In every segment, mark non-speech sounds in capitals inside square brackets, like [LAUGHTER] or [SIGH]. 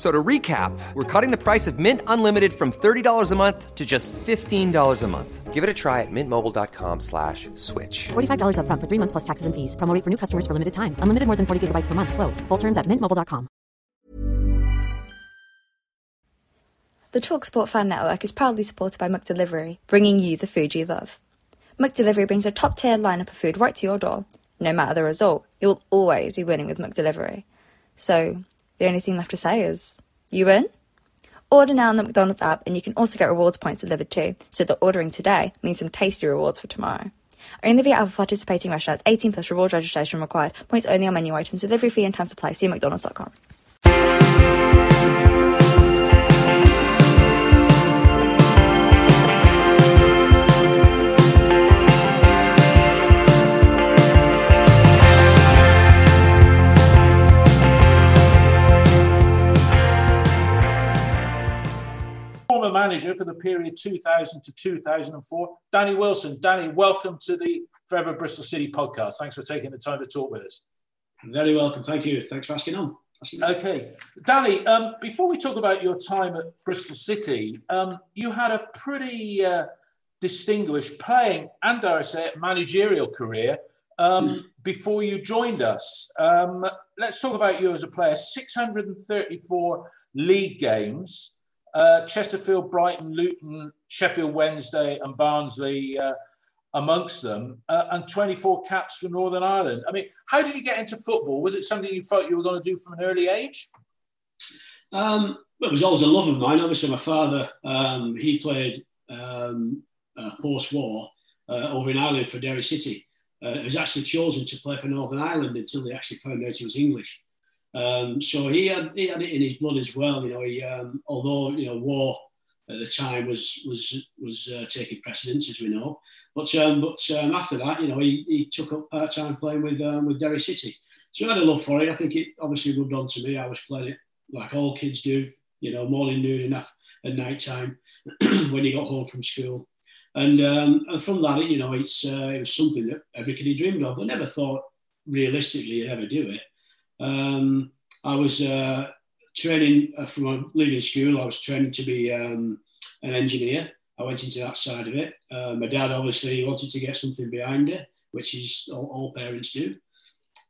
So to recap, we're cutting the price of Mint Unlimited from $30 a month to just $15 a month. Give it a try at mintmobile.com slash switch. $45 up front for three months plus taxes and fees. Promo for new customers for limited time. Unlimited more than 40 gigabytes per month. Slows. Full terms at mintmobile.com. The TalkSport Fan Network is proudly supported by McDelivery, bringing you the food you love. McDelivery brings a top-tier lineup of food right to your door. No matter the result, you'll always be winning with McDelivery. So, the only thing left to say is, you win? Order now on the McDonald's app and you can also get rewards points delivered too, so that ordering today means some tasty rewards for tomorrow. Only via other participating restaurants, 18 plus reward registration required, points only on menu items, delivery fee and time supply. See mcdonalds.com. former manager for the period 2000 to 2004, Danny Wilson. Danny, welcome to the Forever Bristol City podcast. Thanks for taking the time to talk with us. Very welcome. Thank you. Thanks for asking on. Okay. Danny, um, before we talk about your time at Bristol City, um, you had a pretty uh, distinguished playing and, dare I say it, managerial career um, mm. before you joined us. Um, let's talk about you as a player 634 league games uh, Chesterfield, Brighton, Luton, Sheffield Wednesday, and Barnsley uh, amongst them, uh, and 24 caps for Northern Ireland. I mean, how did you get into football? Was it something you felt you were going to do from an early age? Um, it was always a love of mine. Obviously, my father um, he played um, uh, post-war uh, over in Ireland for Derry City. Uh, he was actually chosen to play for Northern Ireland until they actually found out he was English. Um, so he had he had it in his blood as well. You know, he um, although you know war at the time was was was uh, taking precedence as we know, but um, but um, after that, you know, he, he took up part time playing with um, with Derry City. So I had a love for it. I think it obviously rubbed on to me. I was playing it like all kids do, you know, morning, noon, and at night time when he got home from school. And, um, and from that, you know, it's uh, it was something that every kid dreamed of, but never thought realistically you'd ever do it. Um, I was uh, training uh, from leaving school. I was training to be um, an engineer. I went into that side of it. Uh, my dad obviously wanted to get something behind it, which is all, all parents do.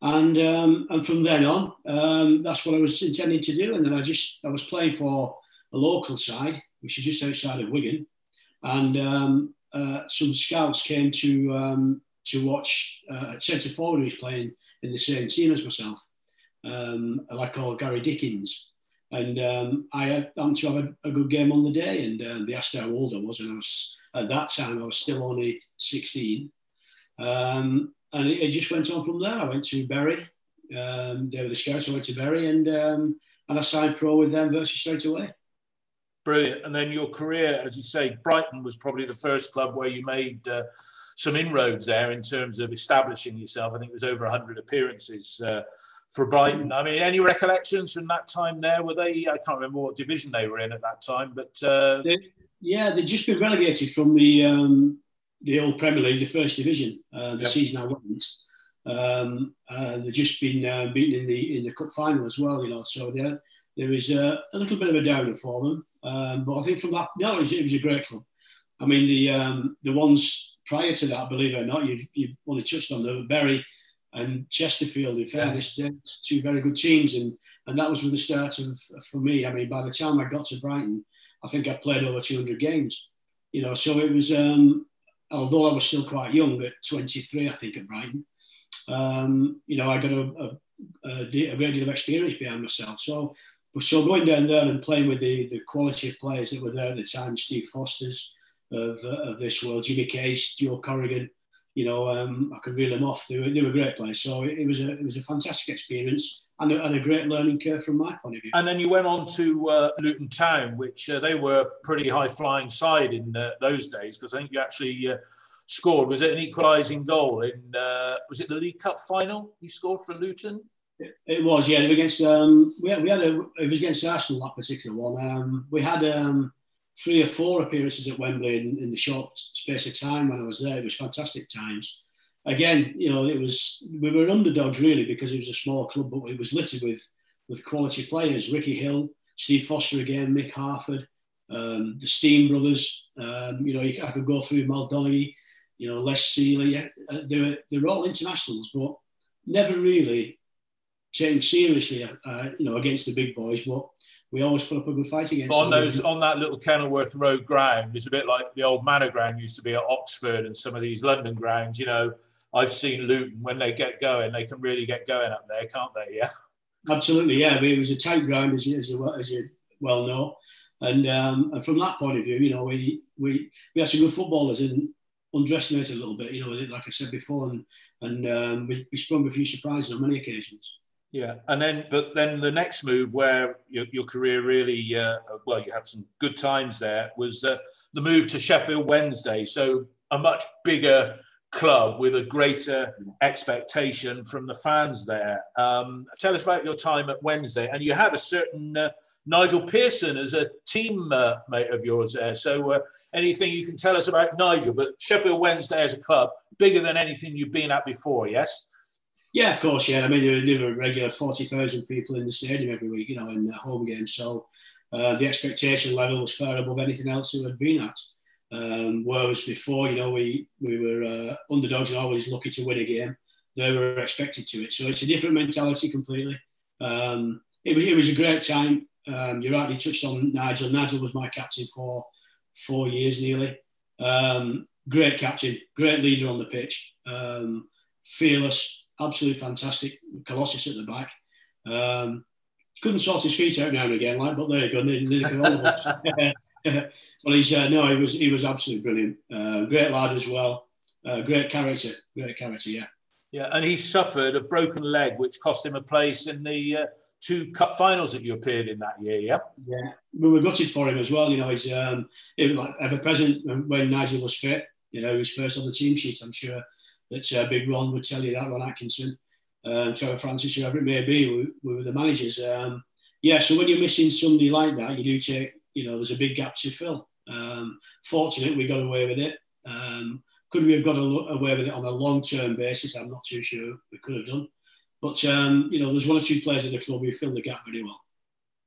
And um, and from then on, um, that's what I was intending to do. And then I just I was playing for a local side, which is just outside of Wigan, and um, uh, some scouts came to um, to watch uh, a centre forward who's playing in the same team as myself um, called Gary Dickens. And um, I happened to have a, a, good game on the day, and uh, they asked how old I was, and I was at that time I was still only 16. Um, and it, it, just went on from there. I went to Bury, um, they were the scouts. I went to Bury, and um, and I signed pro with them virtually straight away. Brilliant. And then your career, as you say, Brighton was probably the first club where you made uh, some inroads there in terms of establishing yourself. I think it was over 100 appearances. Uh, for Brighton. I mean, any recollections from that time there? Were they? I can't remember what division they were in at that time, but uh... they, yeah, they'd just been relegated from the um, the old Premier League, the first division. Uh, the yep. season I went, um, uh, they'd just been uh, beaten in the in the cup final as well. You know, so there there was a little bit of a downer for them. Um, but I think from that, no, it was, it was a great club. I mean, the um, the ones prior to that, believe it or not, you've, you've only touched on the Bury and Chesterfield. In fairness, they're two very good teams, and and that was with the start of for me. I mean, by the time I got to Brighton, I think I played over 200 games. You know, so it was. Um, although I was still quite young at 23, I think at Brighton. Um, you know, I got a, a, a, great deal of experience behind myself. So, so going down there and playing with the, the quality of players that were there at the time, Steve Foster's of, uh, of this world, Jimmy Case, Joe Corrigan, you know, um, I could reel them off. They were, they were great players. So it, it, was a it was a fantastic experience and a, and a, great learning curve from my point of view. And then you went on to uh, Luton Town, which uh, they were pretty high flying side in uh, those days because I think you actually uh, scored. Was it an equalising goal in? Uh, was it the League Cup final? You scored for Luton. It was, yeah. Against um, we had, we had a it was against Arsenal that particular one. Um, we had um, three or four appearances at Wembley in, in, the short space of time when I was there. It was fantastic times. Again, you know, it was we were underdogs really because it was a small club, but it was littered with with quality players. Ricky Hill, Steve Foster again, Mick Harford, um, the Stein brothers. Um, you know, I could go through Mal Donaghy, you know, Les Sealey. Uh, they're they're all internationals, but never really taken seriously, uh, you know, against the big boys. But we always put up a good fight against. On them. those, on that little Kenilworth Road ground, it's a bit like the old Manor ground used to be at Oxford and some of these London grounds. You know, I've seen Luton when they get going, they can really get going up there, can't they? Yeah. Absolutely, yeah. I mean, it was a tight ground, as you, as you, as you well know, and um, and from that point of view, you know, we we we had some good footballers and underestimated a little bit. You know, like I said before, and and um, we, we sprung a few surprises on many occasions. Yeah, and then but then the next move where your, your career really uh, well, you had some good times there was uh, the move to Sheffield Wednesday. So a much bigger club with a greater expectation from the fans there. Um, tell us about your time at Wednesday, and you had a certain uh, Nigel Pearson as a team uh, mate of yours there. So uh, anything you can tell us about Nigel? But Sheffield Wednesday as a club, bigger than anything you've been at before, yes. Yeah, of course. Yeah, I mean, there were regular forty thousand people in the stadium every week, you know, in home games. So uh, the expectation level was far above anything else we had been at. Um, whereas before, you know, we we were uh, underdogs and always lucky to win a game. They were expected to it, so it's a different mentality completely. Um, it was it was a great time. Um, you rightly touched on Nigel. Nigel was my captain for four years nearly. Um, great captain, great leader on the pitch, um, fearless, absolutely fantastic. Colossus at the back. Um, couldn't sort his feet out now and again, like, but there you go. Neither can all of us. [LAUGHS] [LAUGHS] well, he's uh, no, he was he was absolutely brilliant. Uh, great lad as well. Uh, great character, great character. Yeah. Yeah, and he suffered a broken leg, which cost him a place in the uh, two cup finals that you appeared in that year. Yeah. Yeah, we were gutted for him as well. You know, he's um, he was like ever present when Nigel was fit. You know, he was first on the team sheet. I'm sure that uh, Big Ron would tell you that, Ron Atkinson, um, Trevor Francis, whoever it may be, we, we were the managers. Um, yeah, so when you're missing somebody like that, you do take, you know, there's a big gap to fill. Um, fortunate we got away with it. Um, could we have got away with it on a long-term basis? I'm not too sure we could have done. But, um, you know, there's one or two players in the club who filled the gap very well.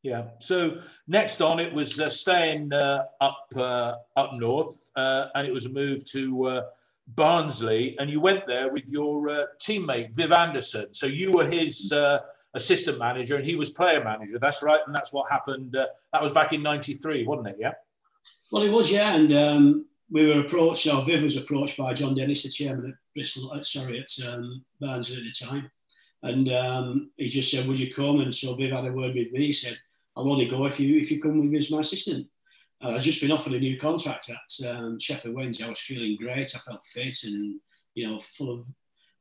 Yeah. So next on, it was uh, staying uh, up uh, up north, uh, and it was a move to uh, Barnsley, and you went there with your uh, teammate Viv Anderson. So you were his uh, assistant manager, and he was player manager. That's right, and that's what happened. Uh, that was back in '93, wasn't it? Yeah. Well, it was, yeah, and um, we were approached. Or Viv was approached by John Dennis, the chairman at Bristol. Uh, sorry, at um, Barnsley at the time, and um, he just said, "Would you come?" And so Viv had a word with me. He said, "I'll only go if you if you come with me as my assistant." Uh, I'd just been offered a new contract at um, Sheffield Wednesday. I was feeling great. I felt fit and you know full of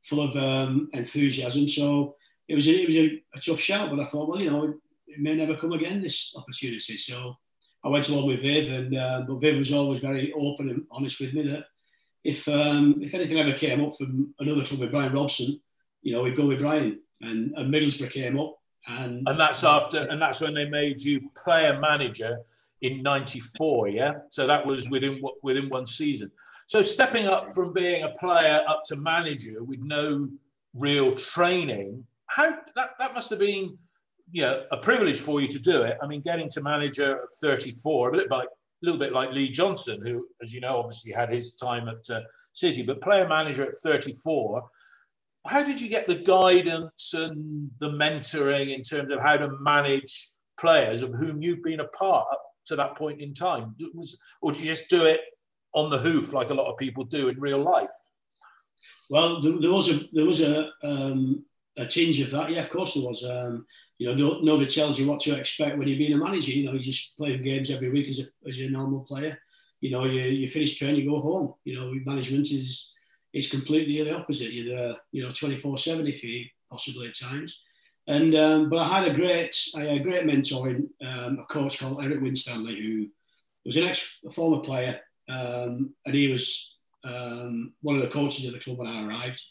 full of um, enthusiasm. So it was a, it was a, a, tough shout, but I thought, well, you know, it may never come again this opportunity. So I went along with Viv, and uh, but Viv was always very open and honest with me that if um, if anything ever came up from another club with Brian Robson, you know, we'd go with Brian. And, and Middlesbrough came up, and and that's after, and that's when they made you player manager in 94 yeah? So that was within within one season. So stepping up from being a player up to manager with no real training how that, that must have been you know, a privilege for you to do it. I mean getting to manager at 34 a bit like a little bit like lee johnson who as you know obviously had his time at uh, city. But player manager at 34 how did you get the guidance and the mentoring in terms of how to manage players of whom you've been a part to that point in time? Was, or do you just do it on the hoof like a lot of people do in real life? Well, there, was a there was a um, a tinge of that. Yeah, of course there was. Um, you know, no, nobody tells you what to expect when you're being a manager. You know, you just play games every week as a as a normal player. You know, you, you finish training, you go home. You know, management is is completely the opposite. You're there, you know, 24 7 if you possibly at times. And um, but I had a great, I had a great mentor in um, a coach called Eric Winstanley, who was an ex former player, um, and he was um, one of the coaches at the club when I arrived.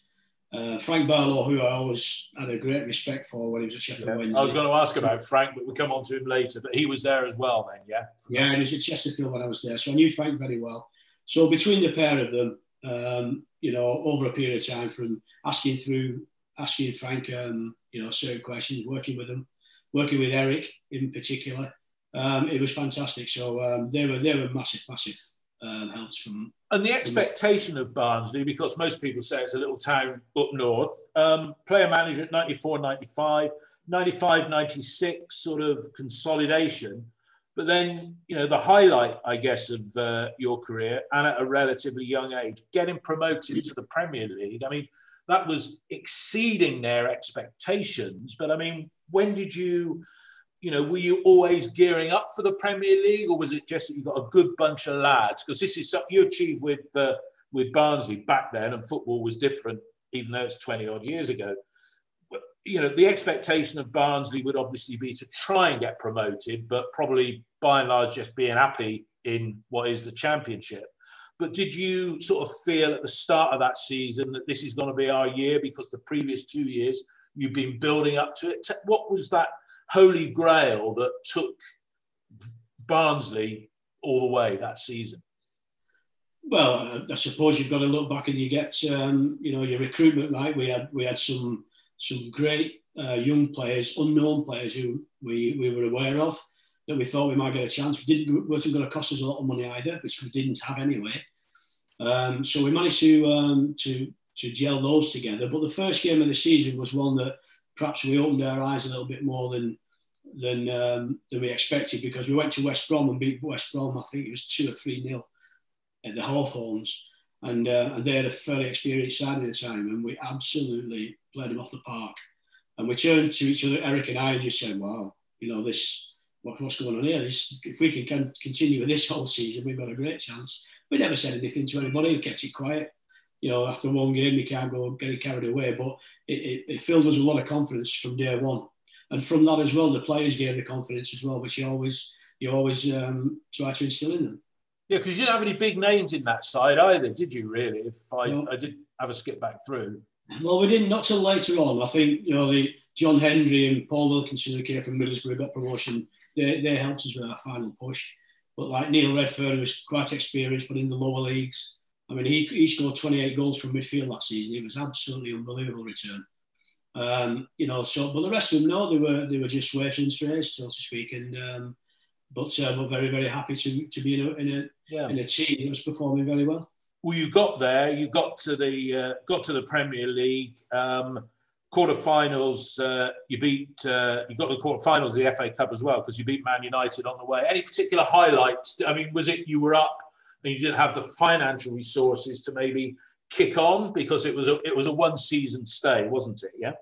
Uh, Frank Barlow, who I always had a great respect for when he was at Sheffield Yeah. Wednesday. I was going to ask about Frank, but we'll come on to him later. But he was there as well then, yeah? Yeah, and he was at Chesterfield when I was there, so I knew Frank very well. So between the pair of them, um, you know, over a period of time, from asking through, asking Frank, um, you know, certain questions, working with them, working with Eric in particular, um, it was fantastic. So um, they were they were massive, massive um, helps from. And the expectation of Barnsley, because most people say it's a little town up north, um, player manager at 94, 95, 95, 96, sort of consolidation. But then, you know, the highlight, I guess, of uh, your career and at a relatively young age, getting promoted to the Premier League. I mean, that was exceeding their expectations. But I mean, when did you, you know, were you always gearing up for the Premier League, or was it just that you got a good bunch of lads? Because this is something you achieved with uh, with Barnsley back then, and football was different, even though it's twenty odd years ago. But, You know, the expectation of Barnsley would obviously be to try and get promoted, but probably by and large just being happy in what is the Championship. But did you sort of feel at the start of that season that this is going to be our year because the previous two years you've been building up to it? What was that holy grail that took Barnsley all the way that season? Well, I, suppose you've got to look back and you get, um, you know, your recruitment right. We had we had some some great uh, young players, unknown players who we, we were aware of that we thought we might get a chance. We didn't wasn't going to cost us a lot of money either, which we didn't have anyway. Um, so we managed to um, to to gel those together. But the first game of the season was one that perhaps we opened our eyes a little bit more than than um, than we expected because we went to West Brom and beat West Brom. I think it was two or three nil at the Hawthorns, and uh, and they had a fairly experienced side at the time, and we absolutely played them off the park. And we turned to each other, Eric and I, and just said, "Wow, you know this." What, what's going on here? This, if we can, can continue with this whole season, we've got a great chance. We never said anything to anybody. We kept it quiet. You know, after one game, we can't go getting carried away. But it, it, it filled us with a lot of confidence from day one, and from that as well, the players gave the confidence as well, which you always you always um, try to instill in them. Yeah, because you didn't have any big names in that side either, did you? Really? If I, No. I did have a skip back through. Well, we didn't not till later on. I think you know the John Hendrie and Paul Wilkinson who came from Middlesbrough got promotion. They, they helped us with our final push. But like Neil Redfearn, who was quite experienced, but in the lower leagues, I mean, he, he scored 28 goals from midfield that season. It was absolutely unbelievable return. Um, you know, so but the rest of them, no, they were they were just and strays, so to speak. And um, but uh, we're very very happy to, to be in a, in a Yeah. in a team that was performing very well. Well, you got there. You got to the uh, got to the Premier League um, quarterfinals. Uh, you beat. Uh, you got the quarterfinals of the FA Cup as well because you beat Man United on the way. Any particular highlights? I mean, was it you were up and you didn't have the financial resources to maybe kick on because it was a it was a one season stay, wasn't it? Yeah.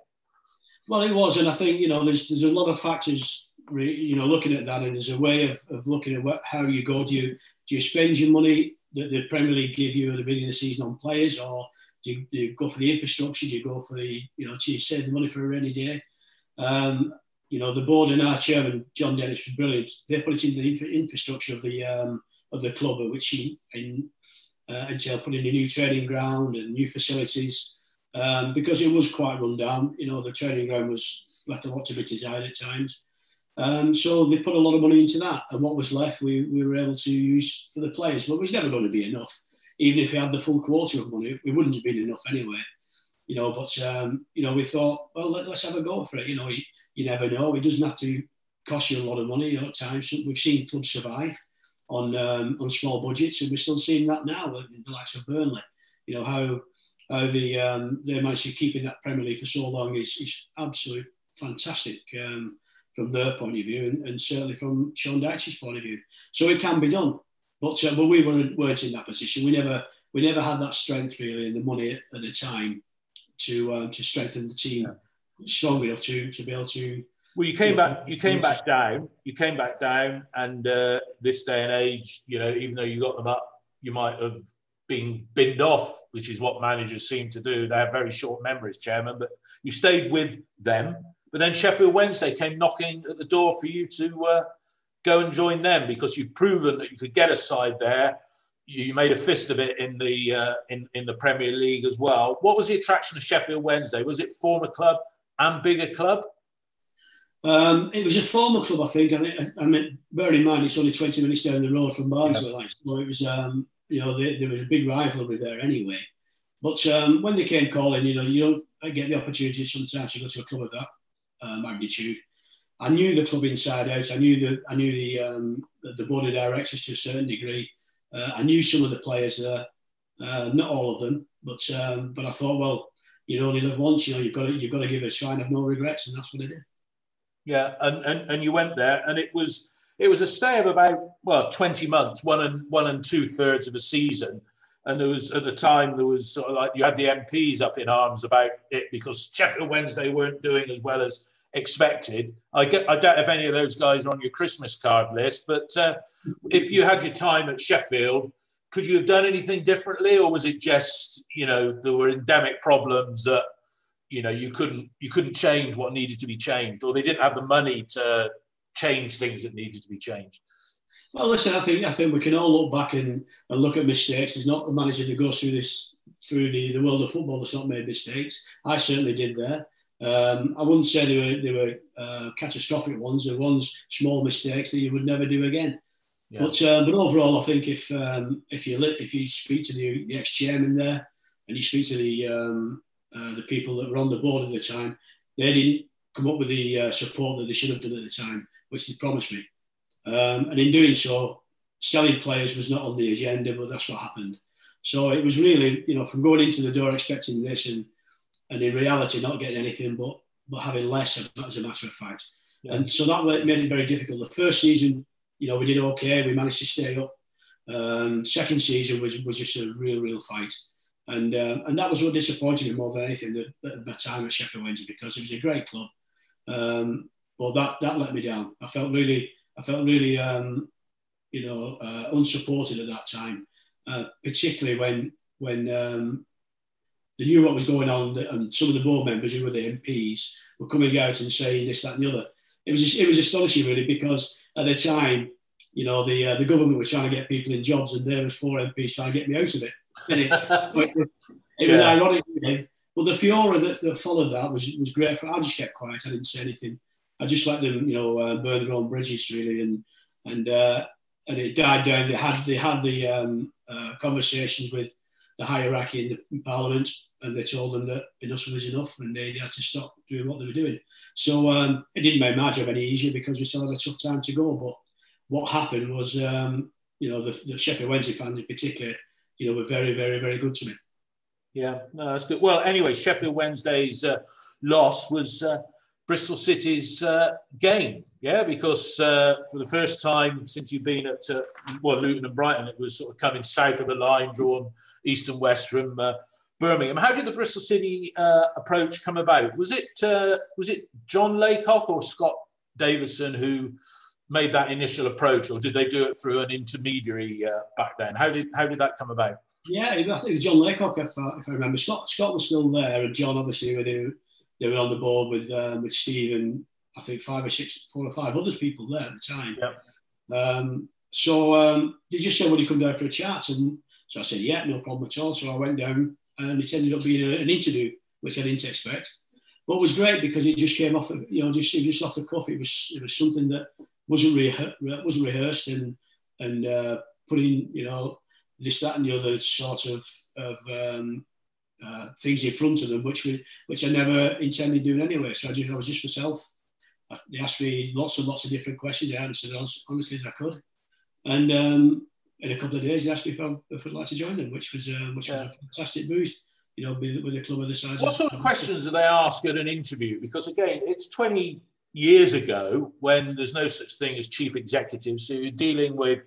Well, it was, and I think you know there's there's a lot of factors. You know, looking at that, and there's a way of, of looking at what, how you go. Do you do you spend your money that the Premier League give you at the beginning of the season on players, or do you, do you go for the infrastructure? Do you go for the you know to save the money for a rainy day? Um, you know, the board and our chairman John Dennis was brilliant. They put it in the infra- infrastructure of the um, of the club, which he in, uh, entailed putting a new training ground and new facilities um, because it was quite run down. You know, the training ground was left a lot to be desired at times. Um, so they put a lot of money into that, and what was left, we, we were able to use for the players. But it was never going to be enough. Even if we had the full quota of money, it wouldn't have been enough anyway. You know, but um, you know, we thought, well, let, us have a go for it. You know, you, you never know. It doesn't have to cost you a lot of money you know, at times. We've seen clubs survive on um, on small budgets, and we're still seeing that now in the likes of Burnley. You know how how the um, they managed to keep in that Premier League for so long is, is absolutely fantastic um, from their point of view, and, and certainly from Sean Dyche's point of view. So it can be done, but uh, but we weren't, weren't in that position. We never we never had that strength really and the money at, at the time to uh, to strengthen the team strong enough to to be able to. Well, you came Yeah. back. You came back down. You came back down, and uh, this day and age, you know, even though you got them up, you might have been binned off, which is what managers seem to do. They have very short memories, Chairman, but you stayed with them. But then Sheffield Wednesday came knocking at the door for you to uh, go and join them because you've proven that you could get a side there. You made a fist of it in the uh, in in the Premier League as well. What was the attraction of Sheffield Wednesday? Was it former club and bigger club? Um, it was a former club, I think. I mean, I mean, bear in mind it's only 20 minutes down the road from Barnsley. Yeah. Like, so it was, um, you know, there, there was a big rivalry there anyway. But um, when they came calling, you know, you don't get the opportunity sometimes to go to a club of that uh, magnitude. I knew the club inside out. I knew the I knew the um, the board of directors to a certain degree. Uh, I knew some of the players there, uh, not all of them, but um, but I thought, well, you only live once. You know, you've got to you've got to give it a try and have no regrets, and that's what I did. Yeah, and, and and you went there, and it was it was a stay of about well twenty months, one and one and two thirds of a season. And there was at the time there was sort of like you had the MPs up in arms about it because Sheffield Wednesday weren't doing as well as expected. I get I doubt if any of those guys are on your Christmas card list, but uh, if you had your time at Sheffield, could you have done anything differently, or was it just you know there were endemic problems that you know you couldn't you couldn't change what needed to be changed, or they didn't have the money to change things that needed to be changed? Well, listen, I think I think we can all look back and, and look at mistakes. There's not a manager that goes through this through the, the world of football that's not made mistakes. I certainly did there. Um, I wouldn't say they were they were uh, catastrophic ones. They're ones small mistakes that you would never do again. Yeah. But uh, but overall, I think if um, if you if you speak to the, the ex chairman there and you speak to the um, uh, the people that were on the board at the time, they didn't come up with the uh, support that they should have done at the time, which they promised me. Um, and in doing so, selling players was not on the agenda, but that's what happened. So it was really, you know, from going into the door expecting this and and in reality not getting anything but but having less as a matter of fact. Yeah. And so that made it very difficult. The first season, you know, we did okay. We managed to stay up. Um, second season was was just a real, real fight. And uh, and that was what disappointed me more than anything. That, that my time at Sheffield Wednesday because it was a great club, um, but that that let me down. I felt really, I felt really, um, you know, uh, unsupported at that time, uh, particularly when when um, they knew what was going on, and some of the board members who were the MPs were coming out and saying this, that, and the other. It was it was astonishing, really, because at the time, you know, the uh, the government were trying to get people in jobs, and there was four MPs trying to get me out of it. [LAUGHS] it, it was yeah. ironic, but the furor that, that, followed that was was great. For, I just kept quiet. I didn't say anything. I just let them, you know, uh, burn their own bridges, really, and and uh, and it died down. They had they had the um, uh, conversations with the hierarchy in the parliament, and they told them that enough was enough, and they, they had to stop doing what they were doing. So um, it didn't make my job any easier because we still had a tough time to go. But what happened was, um, you know, the, the, Sheffield Wednesday fans in particular, you know, were very, very, very good to me. Yeah, no, that's good. Well, anyway, Sheffield Wednesday's uh, loss was uh, Bristol City's uh, gain. Yeah, because uh, for the first time since you've been at uh, well Luton and Brighton, it was sort of coming south of the line, drawn east and west from uh, Birmingham. How did the Bristol City uh, approach come about? Was it uh, was it John Laycock or Scott Davison who made that initial approach, or did they do it through an intermediary uh, back then? How did how did that come about? Yeah, I think it was John Laycock, if, I, if I remember. Scott Scott was still there, and John obviously they, they were on the board with um, with Steve and I think five or six, four or five others people there at the time. Yeah. Um, so um, they just said, "Would you come down for a chat?" And so I said, "Yeah, no problem at all." So I went down and it ended up being an interview, which I didn't expect. But it was great because it just came off, you know, just just off the cuff. It was it was something that wasn't wasn't rehearsed and and uh, putting you know this that and the other sort of of um, uh, things in front of them, which we which I never intended doing anyway. So I just I was just myself. They asked me lots and lots of different questions. I answered as honestly as I could, and um, in a couple of days, he asked me if, I, if I'd like to join them, which was uh, which yeah. was a fantastic boost. You know, with, with a club of the size. What sort of questions do they ask at an interview? Because again, it's 20 years ago when there's no such thing as chief executives. So you're dealing with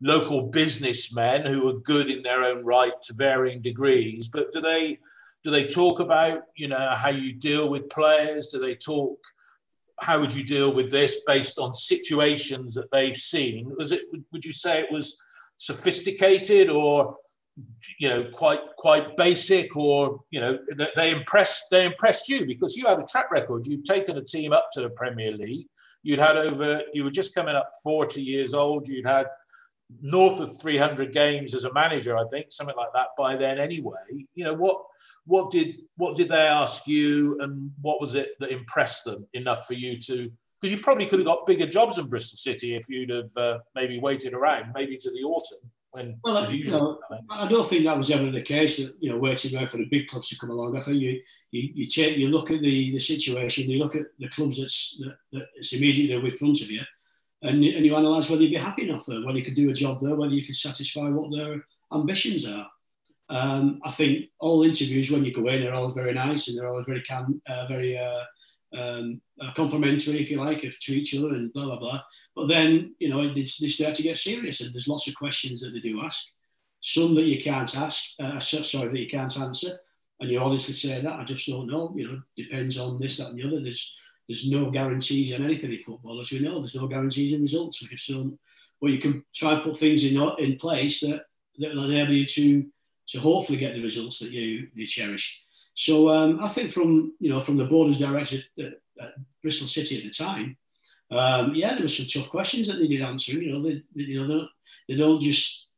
local businessmen who are good in their own right to varying degrees. But do they do they talk about you know how you deal with players? Do they talk? How would you deal with this based on situations that they've seen? Was it? Would you say it was sophisticated, or you know, quite quite basic, or you know, they impressed they impressed you because you had a track record. You'd taken a team up to the Premier League. You'd had over. You were just coming up forty years old. You'd had north of 300 games as a manager, I think, something like that by then anyway. You know, what what did what did they ask you and what was it that impressed them enough for you to because you probably could have got bigger jobs in Bristol City if you'd have uh, maybe waited around, maybe to the autumn when well, I, you know, I don't think that was ever the case. That you know, waiting around for the big clubs to come along. I think you you you, take, you look at the, the situation, you look at the clubs that's that, that's immediately in front of you, and, and you analyse whether you'd be happy enough there, whether you could do a job there, whether you could satisfy what their ambitions are. Um, I think all interviews when you go in are always very nice and they're always very can, uh, very uh, um, uh, complimentary, if you like, if, to each other and blah blah blah. But then you know they, they start to get serious and there's lots of questions that they do ask. Some that you can't ask, uh, sorry, that you can't answer, and you honestly say that I just don't know. You know, depends on this, that, and the other. There's there's no guarantees on anything in football, as we know. There's no guarantees in results. We just don't. Well, you can try and put things in in place that that will enable you to to hopefully get the results that you you cherish. So um, I think from you know from the board director at, at Bristol City at the time, um, yeah, there were some tough questions that they did answer. You know, they, you know they don't, they don't just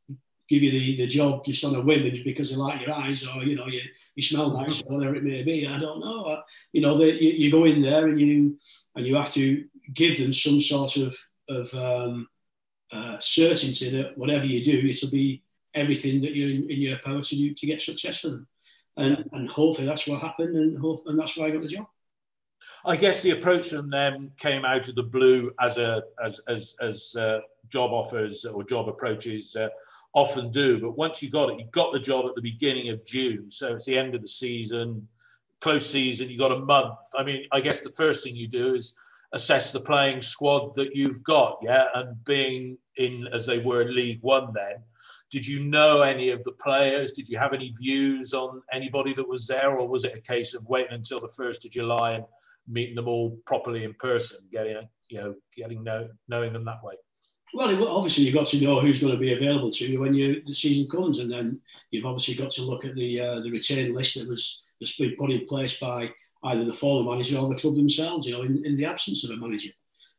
give you the, the job just on a whim because they like your eyes or you know you, you smell nice or whatever it may be. I don't know. Uh, you know, they, you, you, go in there and you and you have to give them some sort of of um, uh, certainty that whatever you do, it'll be everything that you're in, in, your power to do to get success for them. And and hopefully that's what happened, and hope, and that's why I got the job. I guess the approach from them came out of the blue as a as as as uh, job offers or job approaches. Uh, often do. But once you got it, you got the job at the beginning of June. So it's the end of the season, close season, you got a month. I mean, I guess the first thing you do is assess the playing squad that you've got, yeah. And being in as they were in League One then, did you know any of the players? Did you have any views on anybody that was there, or was it a case of waiting until the first of July and meeting them all properly in person, getting you know, getting know, knowing them that way? Well, obviously you've got to know who's going to be available to you when you, the season comes, and then you've obviously got to look at the uh, the retain list that was that's been put in place by either the former manager or the club themselves. You know, in, in the absence of a manager.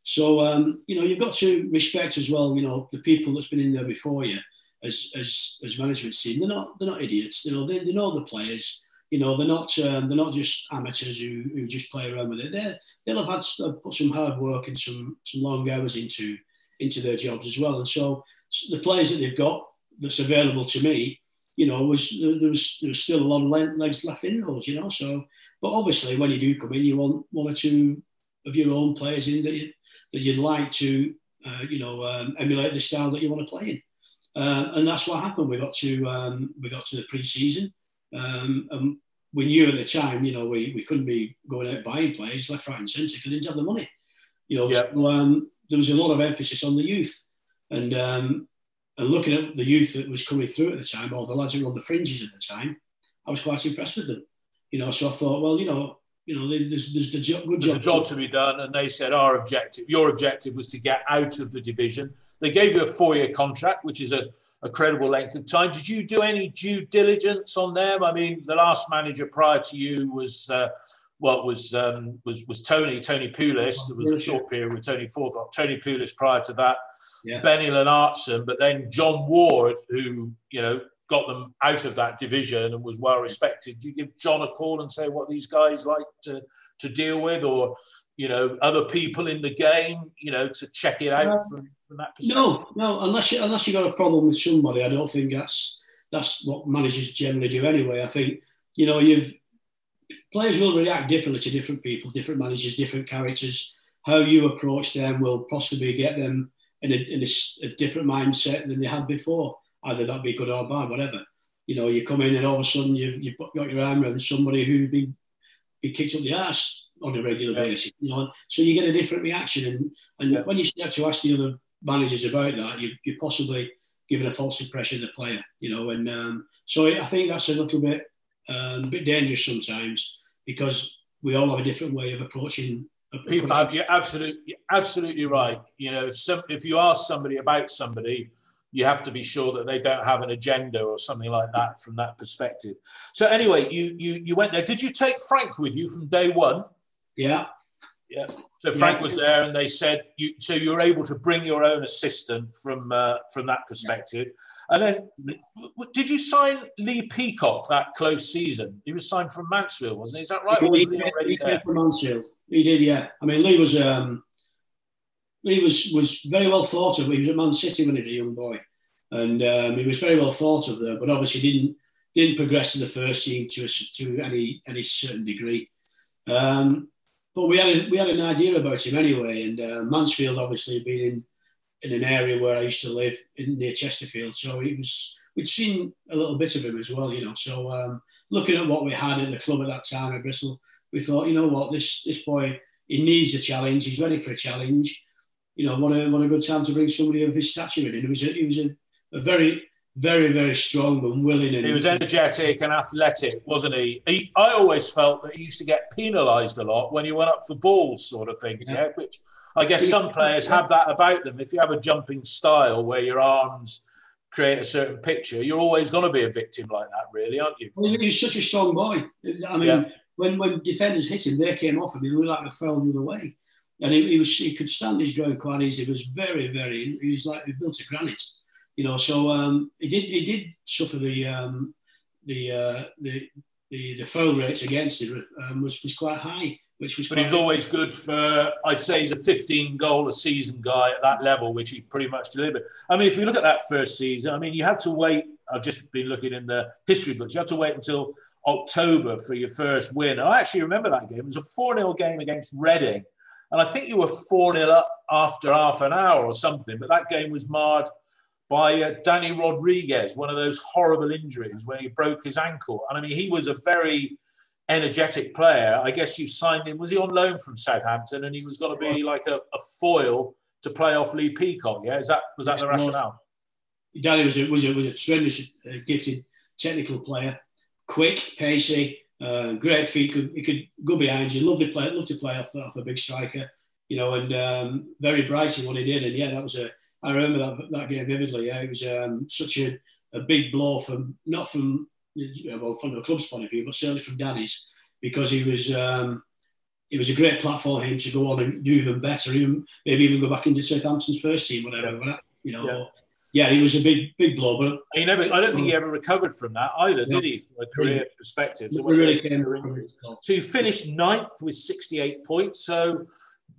So um, you know, you've got to respect as well. You know, the people that's been in there before you as as as management team. They're not they're not idiots. You know, they, they know the players. You know, they're not um, they're not just amateurs who, who just play around with it. They they'll have had put some hard work and some some long hours into into their jobs as well. And so the players that they've got that's available to me, you know, was there was there was still a lot of legs left in those, you know. So, but obviously when you do come in, you want one or two of your own players in that you, that you'd like to, uh, you know, um, emulate the style that you want to play in. Uh, and that's what happened. We got to um, we got to the pre-season, um, and we knew at the time, you know, we, we couldn't be going out buying players left, right, and centre because we didn't have the money. You know, yep. so, um, there was a lot of emphasis on the youth. And, um, and looking at the youth that was coming through at the time, or the lads who were on the fringes at the time, I was quite impressed with them. You know, so I thought, well, you know, you know, there's, there's, there's a good there's job. a job to be done. And they said our objective, your objective was to get out of the division. They gave you a four-year contract, which is a, a credible length of time. Did you do any due diligence on them? I mean, the last manager prior to you was uh, well, was um, was was Tony Tony Pulis. There was a short period with Tony Fawthrop. Tony Pulis prior to that, yeah. Benny Lennartsson, but then John Ward, who you know got them out of that division and was well respected. Do you give John a call and say what these guys like to to deal with, or you know other people in the game, you know, to check it out from, from that perspective? No, no, unless you, unless you got a problem with somebody, I don't think that's that's what managers generally do anyway. I think you know you've players will react differently to different people, different managers, different characters. How you approach them will possibly get them in a, in a, a different mindset than they had before. Either that be good or bad, whatever. You know, you come in and all of a sudden you've, you've got your arm around somebody who's been, been kicked up the ass on a regular yeah. basis. You know, so you get a different reaction. And, and yeah. when you start to ask the other managers about that, you, you're possibly giving a false impression of the player. You know, and um, so I think that's a little bit um, a bit dangerous sometimes because we all have a different way of approaching. People have, you're absolutely, you're absolutely right. You know, if, some, if you ask somebody about somebody, you have to be sure that they don't have an agenda or something like that from that perspective. So anyway, you you you went there. Did you take Frank with you from day one? Yeah. Yeah. So Frank was there, and they said you. So you were able to bring your own assistant from uh, from that perspective. And then, did you sign Lee Peacock that close season? He was signed from Mansfield, wasn't he? Is that right? He, he, there? from Mansfield. He did, yeah. I mean, Lee was um, Lee was was very well thought of. He was at Man City when he was a young boy, and um, he was very well thought of there. But obviously, didn't didn't progress to the first team to a, to any any certain degree. Um, but we had a, we had an idea about him anyway, and uh, Mansfield obviously being in, in an area where I used to live in near Chesterfield, so it was we'd seen a little bit of him as well, you know. So um, looking at what we had at the club at that time at Bristol, we thought, you know what, this this boy he needs a challenge. He's ready for a challenge. You know, what a what a good time to bring somebody of his stature in. And he was a, he was a, a very very very strong and willing. And He was energetic and athletic, wasn't he? he? I always felt that he used to get penalised a lot when he went up for balls, sort of thing. Yeah. Which I guess some players have that about them. If you have a jumping style where your arms create a certain picture, you're always going to be a victim like that, really, aren't you? Well, he was such a strong boy. I mean, Yeah. when when defenders hit him, they came off him. He looked like they fell the other way, and he, he was he could stand his ground quite easy. He was very very. He was like he built of granite, you know. So um, he did he did suffer the um, the, uh, the the the foul rates against him um, was was quite high, which was. But he's always good for, I'd say he's a 15 goal a season guy at that level, which he pretty much delivered. I mean, if you look at that first season, I mean, you had to wait. I've just been looking in the history books. You had to wait until October for your first win. I actually remember that game. It was a 4 0 game against Reading. And I think you were 4 0 up after half an hour or something. But that game was marred by uh, Dani Rodrigues, one of those horrible injuries when he broke his ankle. And I mean, he was a very energetic player. I guess you signed him. Was he on loan from Southampton? And he was going to be like a, a foil to play off Lee Peacock. Yeah, is that was that the rationale? Danny was a, was a, was a tremendous, uh, gifted technical player, quick, pacey, uh, great feet. Could, he could go behind you. Lovely play, loved to play off, off a big striker, you know, and um, very bright in what he did. And yeah, that was a. I remember that that game vividly. Yeah, it was um, such a, a big blow from not from well from the club's point of view, but certainly from Danny's because he was. Um, it was a great platform for him to go on and do even better, even maybe even go back into Southampton's first team, whatever. But, you know, Yeah. yeah, he was a big big blow, but He never. I don't think he ever recovered from that either, did he? From a career perspective. So, really when came there were injuries. so you finished ninth with 68 points. So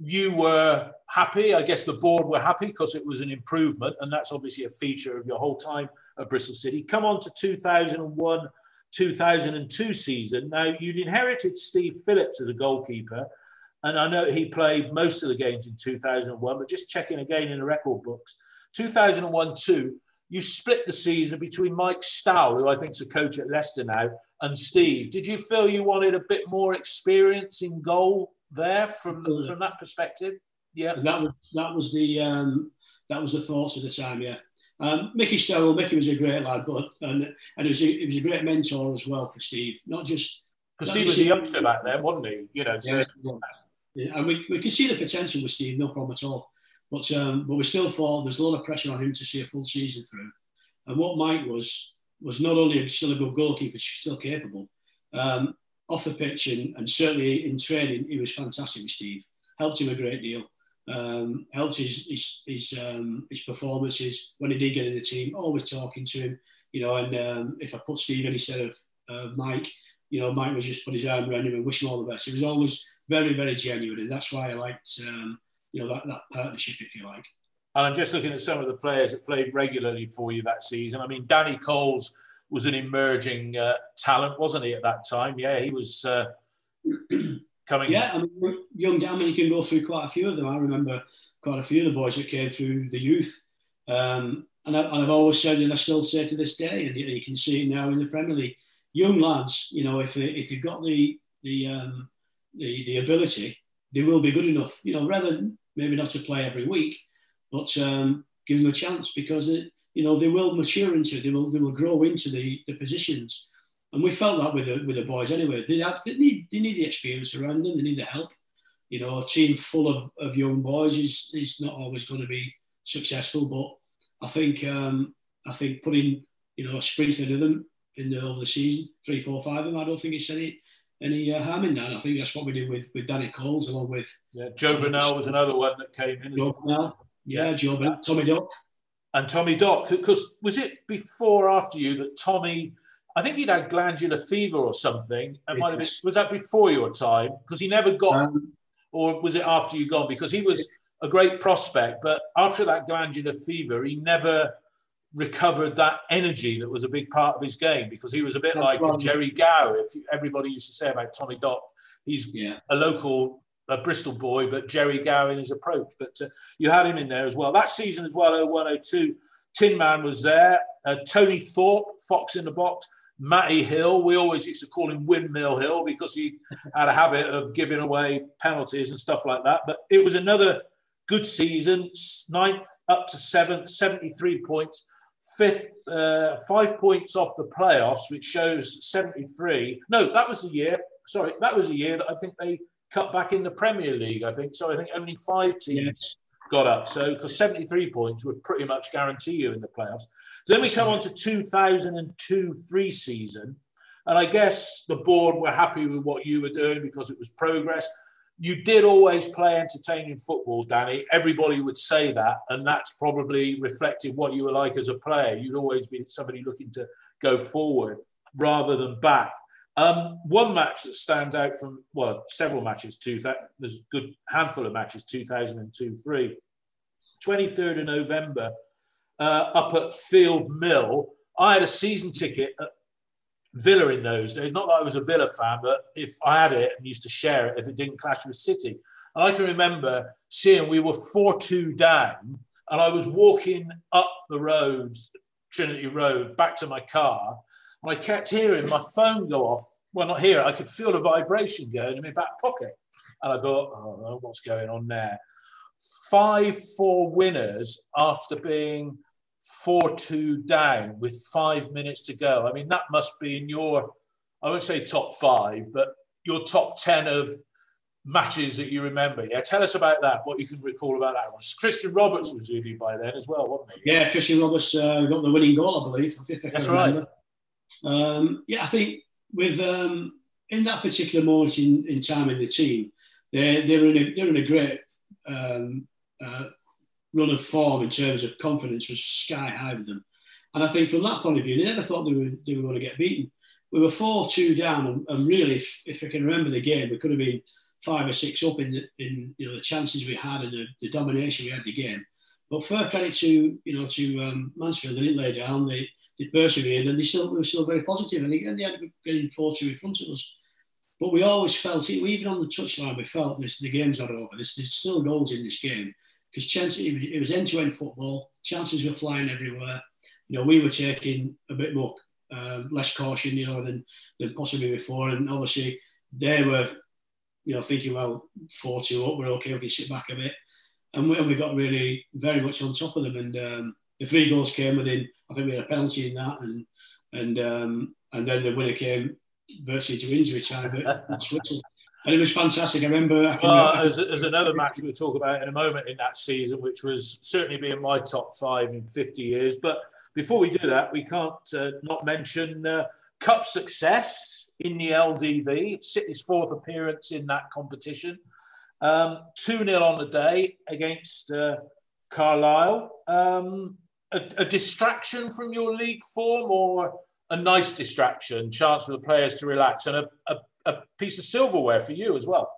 you were happy. I guess the board were happy because it was an improvement, and that's obviously a feature of your whole time at Bristol City. Come on to 2001, 2002 season. Now you'd inherited Steve Phillips as a goalkeeper, and I know he played most of the games in 2001. But just checking again in the record books, 2001-2. You split the season between Mike Stowell, who I think is a coach at Leicester now, and Steve. Did you feel you wanted a bit more experience in goal there from from that perspective? Yeah. And that was that was the um, that was the thoughts at the time. Yeah, um, Mickey Stowell. Mickey was a great lad, but and and he was a, he was a great mentor as well for Steve. Not just Because he was a youngster back then, wasn't he? You know, so Yeah, yeah, and we, we could see the potential with Steve, no problem at all. But um, but we still thought there's a lot of pressure on him to see a full season through. And what Mike was was not only still a good goalkeeper, she's still capable. Um, off the pitch and, and certainly in training, he was fantastic with Steve. Helped him a great deal. Um, helped his his his, um, his performances when he did get in the team. Always talking to him, you know. And um, if I put Steve in instead of uh, Mike, you know, Mike would just put his arm around him and wish him all the best. He was always very, very genuine, and that's why I liked, um, you know, that, that partnership, if you like. And I'm just looking at some of the players that played regularly for you that season. I mean, Danny Coles was an emerging uh, talent, wasn't he, at that time? Yeah, he was uh, [CLEARS THROAT] coming. Yeah, I mean, young Dan, you can go through quite a few of them. I remember quite a few of the boys that came through the youth. Um, and, I, I've always said, and I still say to this day, and you, you can see it now in the Premier League, young lads, you know, if, if you've got the, the, um, the, the ability, they will be good enough. You know, rather maybe not to play every week, but um, give them a chance because, it, you know, they will mature into it. They will, they will grow into the, the positions. And we felt that with the, with the boys anyway. They, have, they, need, they need the experience around them. They need the help. You know, a team full of, of young boys is, is not always going to be successful. But I think um, I think putting you know a sprinkling of them in the over the season, three, four, five of them. I don't think it's any any uh, harm in that. I think that's what we did with with Danny Coles along with yeah. Joe Burnell was another one that came in. Joe Burnell, yeah, yeah, Joe Burnell, Tommy Dock, and Tommy Dock. Because was it before or after you that Tommy? I think he'd had glandular fever or something. It might have been, was that before your time? Because he never got, um, or was it after you gone? Because he was a great prospect, but after that glandular fever, he never recovered that energy that was a big part of his game because he was a bit like right. Gerry Gow. If everybody used to say about Tommy Dock, he's yeah. a local a Bristol boy, but Gerry Gow in his approach. But uh, you had him in there as well. That season as well, 0102, Tin Man was there. Uh, Tony Thorpe, Fox in the Box. Matty Hill, we always used to call him Windmill Hill because he [LAUGHS] had a habit of giving away penalties and stuff like that. But it was another good season, ninth up to seventh, 73 points fifth, uh, five points off the playoffs, which shows 73. No, that was the year. Sorry, that was a year that I think they cut back in the Premier League. I think so. I think only five teams yes. got up. So because 73 points would pretty much guarantee you in the playoffs. So then we come on to 2002 free season. And I guess the board were happy with what you were doing because it was progress you did always play entertaining football, Danny. Everybody would say that, and that's probably reflected what you were like as a player. You'd always been somebody looking to go forward rather than back. Um, one match that stands out from well, several matches. Two there's a good handful of matches. 2002, three. 23rd of November, uh, up at Field Mill. I had a season ticket at Villa in those days. Not that I was a Villa fan, but if I had it and used to share it, if it didn't clash with City. And I can remember seeing we were 4 2 down, and I was walking up the road, Trinity Road, back to my car, I kept hearing my phone go off. Well, not here, I could feel the vibration going in my back pocket. And I thought, oh, what's going on there? 5 4 winners after being 4 2 down with five minutes to go. I mean, that must be in your, I won't say top five, but your top 10 of matches that you remember. Yeah, tell us about that, what you can recall about that one. Christian Roberts was with you by then as well, wasn't he? Yeah, Christian Roberts uh, got the winning goal, I believe. I That's right. Um, yeah, I think with um, in that particular moment in, in time in the team, they're, they're, in, a, they're in a great um, uh, run of form in terms of confidence was sky high with them. And I think from that point of view, they never thought they were, they were going to get beaten. We were 4 2 down, and, and really, if, if, I can remember the game, we could have been five or six up in, the, in you know, the chances we had and the, the domination we had the game. But fair credit to you know to um, Mansfield, they didn't lay down, they, they persevered, and they still were still very positive. And again, they ended up getting 4 2 in front of us. But we always felt, even on the touchline, we felt this, the game's not over. There's, there's still goals in this game because chances it was end to end football. Chances were flying everywhere. You know, we were taking a bit more uh, less caution, you know, than than possibly before, and obviously they were, you know, thinking, well, four two up, we're okay, we can sit back a bit, and we, and we got really very much on top of them, and um, the three goals came within. I think we had a penalty in that, and and um, and then the winner came virtually to injury time at [LAUGHS] Switzerland and it was fantastic. I remember. I can, well, I there's, there's, another match we'll talk about in a moment in that season, which was certainly being my top five in 50 years. But before we do that, we can't uh, not mention uh, cup success in the LDV. City's fourth appearance in that competition. Um, 2 0 on the day against uh, Carlisle. Um, a, a distraction from your league form or a nice distraction, chance for the players to relax, and a, a a piece of silverware for you as well.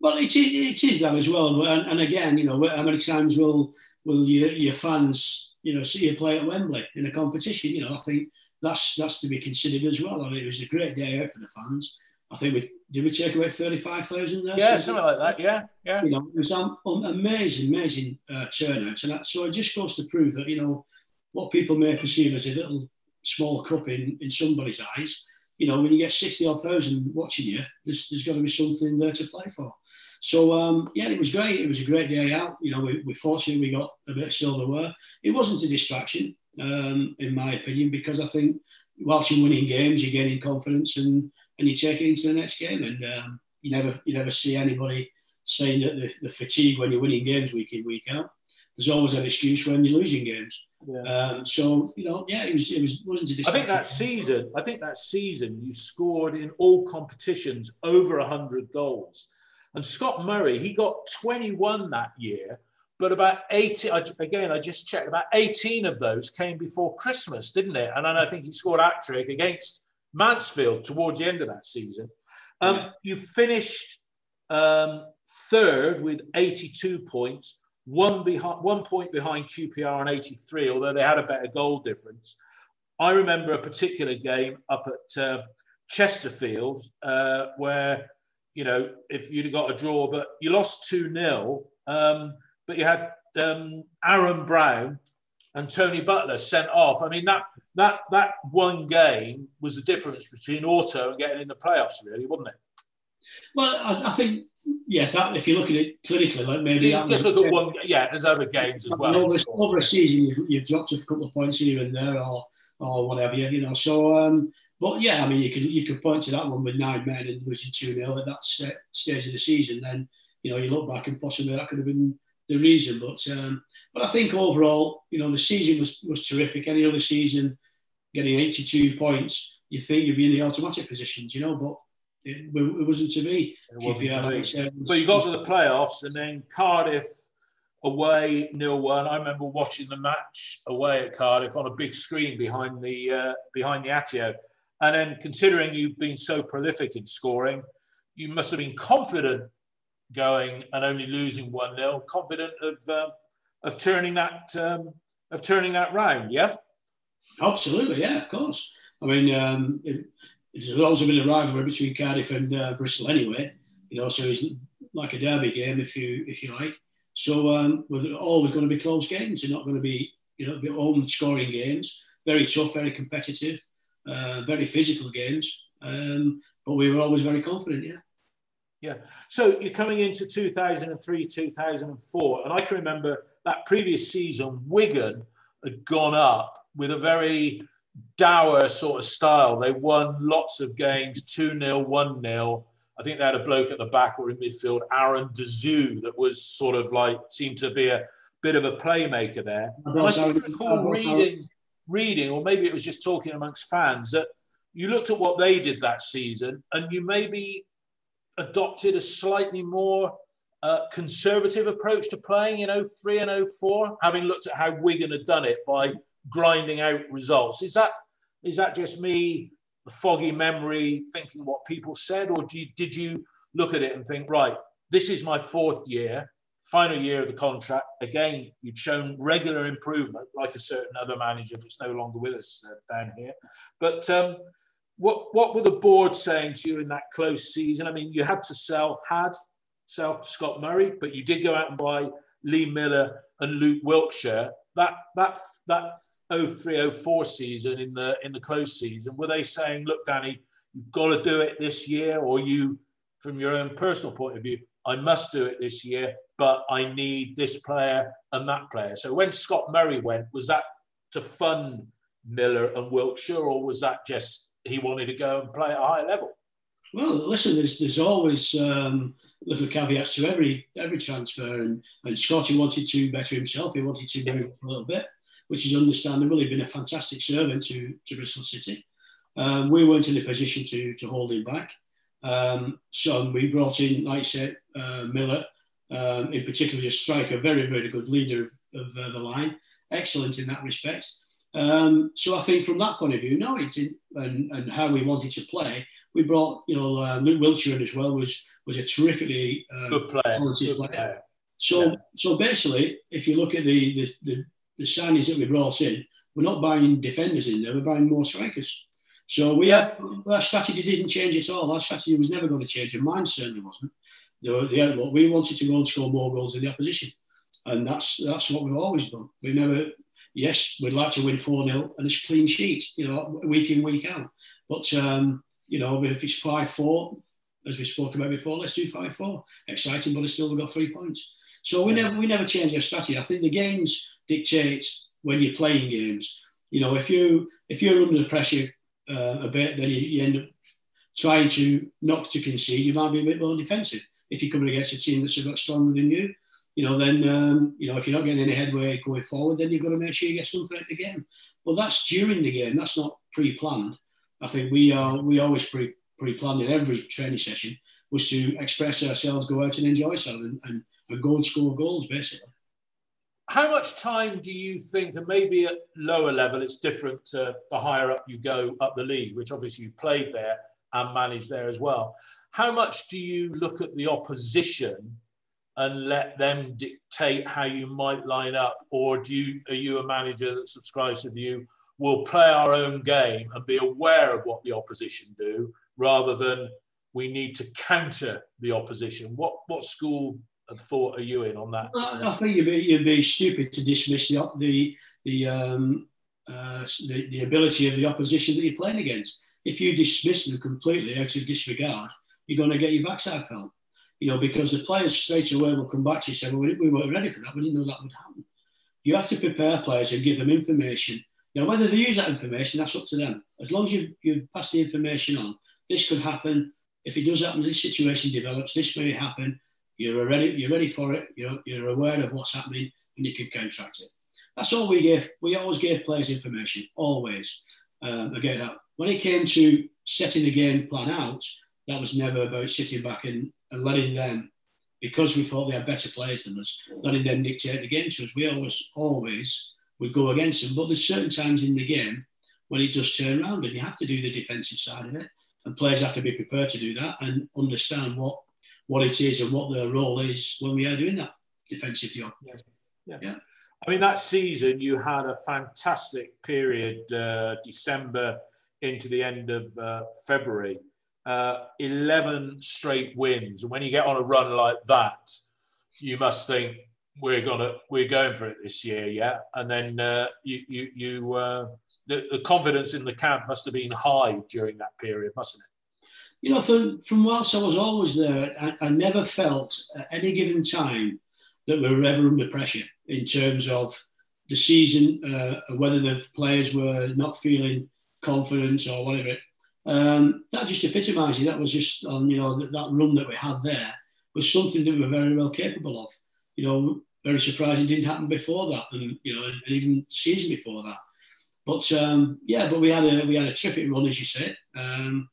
Well, it, it is that as well. And, and again, you know, how many times will will your, your fans, you know, see you play at Wembley in a competition? You know, I think that's that's to be considered as well. I mean, it was a great day out for the fans. I think we did we take away thirty five thousand there. Yeah, something like that. Yeah, yeah. You know, it was an amazing, amazing uh, turnout, and that, so it just goes to prove that you know what people may perceive as a little small cup in in somebody's eyes you know, when you get 60 odd thousand watching you, there's, there's got to be something there to play for. So, um, yeah, it was great. It was a great day out. You know, we, we fortunate we got a bit of silverware. It wasn't a distraction, um, in my opinion, because I think whilst you're winning games, you're gaining confidence and, and you take it into the next game. And um, you never you never see anybody saying that the, the fatigue when you're winning games week in, week out. there's always an excuse when you're losing games. Yeah. Um, so you know, yeah, it was it was wasn't a I think that season, I think that season you scored in all competitions over hundred goals, and Scott Murray he got 21 that year, but about 80 again I just checked about 18 of those came before Christmas, didn't it? And then I think he scored hat trick against Mansfield towards the end of that season. Um, yeah. You finished um, third with 82 points one behind, one point behind QPR on 83, although they had a better goal difference. I remember a particular game up at uh, Chesterfield uh, where, you know, if you'd got a draw, but you lost 2 0, um, but you had um, Aaron Brown and Tony Butler sent off. I mean, that that that one game was the difference between auto and getting in the playoffs, really, wasn't it? Well, I, I think yes, that, if you look at it clinically, like maybe you just look at one. Yeah, there's other games as well. Over, over a season, you've, you've dropped a couple of points here and there, or or whatever, you know. So, um, but yeah, I mean, you could you could point to that one with nine men and losing two 0 at that stage of the season. Then you know you look back and possibly that could have been the reason. But um, but I think overall, you know, the season was was terrific. Any other season, getting 82 points, you think you'd be in the automatic positions, you know, but it, it wasn't to be. Wasn't to be. So you got to the playoffs, and then Cardiff away nil one. I remember watching the match away at Cardiff on a big screen behind the uh, behind the Atyeo. And then considering you've been so prolific in scoring, you must have been confident going and only losing one 0 confident of um, of turning that um, of turning that round. Yeah. Absolutely, yeah, of course. I mean, um, it, there's always been a rivalry between Cardiff and uh, Bristol anyway. You know, so it's like a derby game, if you if you like. So um, we're always going to be close games. They're not going to be you know be home scoring games. Very tough, very competitive, uh, very physical games. Um, but we were always very confident. Yeah. Yeah. So you're coming into 2003, 2004, and I can remember that previous season, Wigan had gone up with a very dour sort of style. They won lots of games 2 0, 1 0. I think they had a bloke at the back or in midfield, Aaron Dazoo, that was sort of like, seemed to be a bit of a playmaker there. I seem to recall reading, reading, or maybe it was just talking amongst fans, that you looked at what they did that season and you maybe adopted a slightly more uh, conservative approach to playing in 03 and 04, having looked at how Wigan had done it by grinding out results. Is that is that just me, the foggy memory, thinking what people said, or you, did you look at it and think, right, this is my fourth year, final year of the contract. Again, you'd shown regular improvement, like a certain other manager that's no longer with us uh, down here. But um, what what were the board saying to you in that close season? I mean, you had to sell, had sell Scott Murray, but you did go out and buy Lee Miller and Luke Wilkshire. That that that 0304 season in the in the close season were they saying look danny you've got to do it this year or you from your own personal point of view i must do it this year but i need this player and that player so when scott murray went was that to fund miller and wilkshire or was that just he wanted to go and play at a high level well listen there's, there's always um, little caveats to every every transfer and, and scotty wanted to better himself he wanted to move a little bit which is understandable. He'd been a fantastic servant to, to Bristol City. Um, we weren't in a position to, to hold him back. Um, so we brought in, like I said, uh, Miller, um, in particular, just striker, very, very good leader of uh, the line, excellent in that respect. Um, so I think from that point of view, no, it didn't, and, and how we wanted to play, we brought, you know, uh, Luke Wilkshire in as well was was a terrifically uh, good player. Good player. player. So, yeah. so basically, if you look at the, the, the the signings that we brought in, we're not buying defenders in there, we're buying more strikers. So we had, our strategy didn't change at all. Our strategy was never going to change, and mine certainly wasn't. The, the outlook, we wanted to go and score more goals than the opposition. And that's that's what we've always done. We never, yes, we'd like to win 4 0 and it's clean sheet, you know, week in, week out. But, um, you know, if it's 5 4, as we spoke about before, let's do 5 4. Exciting, but it's still we've got three points. So we never we never change our strategy. I think the games dictate when you're playing games. You know, if you if you're under pressure uh, a bit, then you, you, end up trying to not to concede. You might be a bit more defensive if you're coming against a team that's a bit stronger than you. You know, then um, you know if you're not getting any headway going forward, then you've got to make sure you get something at the game. But that's during the game. That's not pre-planned. I think we are we always pre pre-planned in every training session was to express ourselves, go out and enjoy ourselves, and, and, and go and score goals basically. How much time do you think, and maybe at lower level, it's different to the higher up you go up the league, which obviously you played there and managed there as well. How much do you look at the opposition and let them dictate how you might line up, or do you are you a manager that subscribes to the view we'll play our own game and be aware of what the opposition do, rather than we need to counter the opposition? What what school of thought are you in on that? I, I think you'd be, you'd be stupid to dismiss the the the, um, uh, the the ability of the opposition that you're playing against. If you dismiss them completely out of disregard, you're going to get your backside felt. You know, because the players straight away will come back to you and say, well, we weren't ready for that. We didn't know that would happen. You have to prepare players and give them information. Now, whether they use that information, that's up to them. As long as you've, you've passed the information on, this could happen. If it does happen, this situation develops, this may happen. You're ready, you're ready for it. You're, you're aware of what's happening and you can counteract it. That's all we gave. We always gave players information, always. Um, again, when it came to setting the game plan out, that was never about sitting back and, and letting them, because we thought they had better players than us, letting them dictate the game to us. We always, always would go against them. But there's certain times in the game when it does turn around and you have to do the defensive side of it. And players have to be prepared to do that and understand what what it is and what their role is when we are doing that defensive job. Yeah. yeah. yeah. I mean, that season you had a fantastic period, uh, December into the end of uh, February, uh, 11 straight wins. And when you get on a run like that, you must think we're gonna we're going for it this year, yeah. And then uh, you you you uh, the, the confidence in the camp must have been high during that period, mustn't it? You know, from from whilst I was always there, I, I never felt at any given time that we were ever under pressure in terms of the season, uh, whether the players were not feeling confident or whatever. Um, that just epitomised it. That was just on, you know, that, that run that we had there was something that we were very well capable of. You know, very surprising didn't happen before that, and you know, and even season before that. But um, yeah, but we had a we had a terrific run, as you said. Um,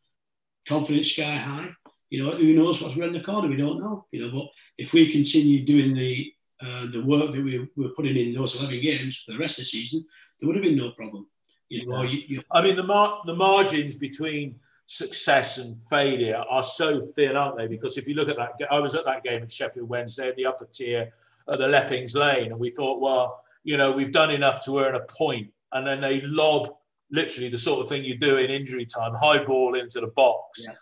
confidence sky high. You know, who knows what's around the corner? We don't know. You know, but if we continue doing the uh, the work that we were putting in those 11 games for the rest of the season, there would have been no problem. You know, you, you, I mean, the mar- the margins between success and failure are so thin, aren't they? Because if you look at that, I was at that game at Sheffield Wednesday in the upper tier at the Leppings Lane, and we thought, well, you know, we've done enough to earn a point, and then they lob literally the sort of thing you do in injury time, high ball into the box, yeah.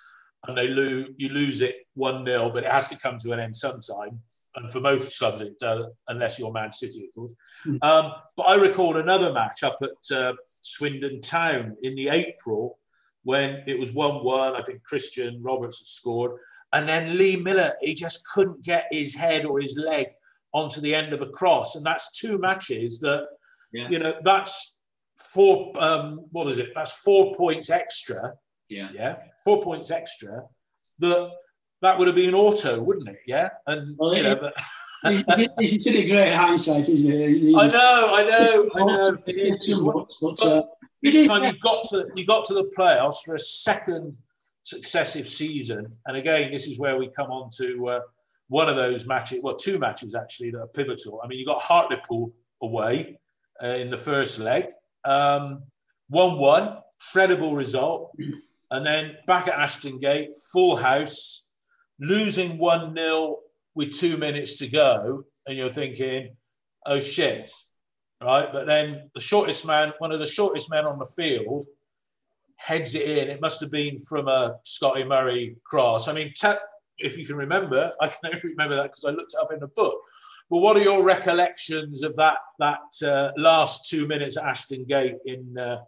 and they lose, you lose it one 0 but it has to come to an end sometime and for most clubs it does, unless you're Man City, of course. Mm. Um, but I recall another match up at uh, Swindon Town in the April when it was 1 1. I think Christian Roberts had scored. And then Lee Miller, he just couldn't get his head or his leg onto the end of a cross. And that's two matches that, yeah. you know, that's four, um, what is it? That's four points extra. Yeah. Yeah. Four points extra that that would have been auto, wouldn't it? Yeah. And well, you know, this is a great hindsight, isn't it? I know, I know, I [LAUGHS] know. It is. But, uh, this time you got to you got to the playoffs for a second successive season, and again, this is where we come on to uh, one of those matches. Well, two matches actually that are pivotal. I mean, you got Hartlepool away uh, in the first leg, um, one-one, credible result, and then back at Ashton Gate, full house losing 1 0 with two minutes to go, and you're thinking, oh shit, right? But then the shortest man, one of the shortest men on the field, heads it in. It must have been from a Scotty Murray cross. I mean, if you can remember, [LAUGHS] I can only remember that because I looked it up in the book. But what are your recollections of that that uh, last two minutes at Ashton Gate in uh,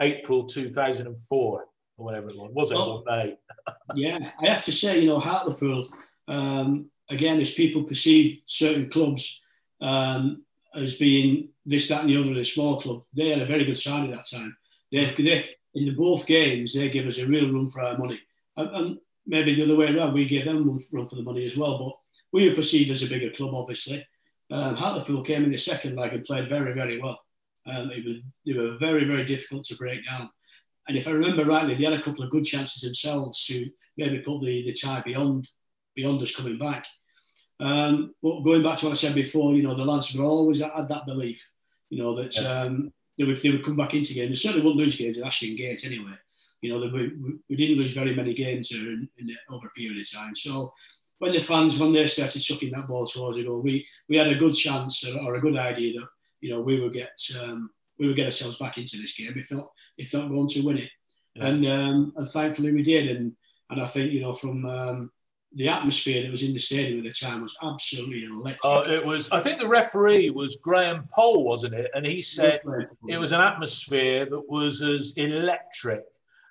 April 2004? Or whatever it was. Was it well, May? [LAUGHS] yeah, I have to say, you know, Hartlepool, um, again, as people perceive certain clubs um, as being this, that, and the other a small club, they had a very good side at that time. They, they, in the both games, they give us a real run for our money. And, and, maybe the other way around, we gave them run for the money as well. But we were perceived as a bigger club, obviously. Um, Hartlepool came in the second leg and played very, very well. Um, it was, they were very, very difficult to break down. And if I remember rightly, they had a couple of good chances themselves to maybe put the, the tie beyond beyond us coming back. Um, but going back to what I said before, you know, the lads were always had that belief, you know, that um, they, would, they would come back into games. They certainly wouldn't lose games at Ashton Gate anyway. You know, we, we didn't lose very many games in, in over a period of time. So when the fans, when they started chucking that ball towards the goal, we, we had a good chance or, or a good idea that, you know, we would get um, we would get ourselves back into this game, if not if not going to win it. Yeah. And um, and thankfully we did. And and I think, you know, from um, the atmosphere that was in the stadium at the time was absolutely electric. Oh, it was. I think the referee was Graham Poll, wasn't it? And he said it was an atmosphere that was as electric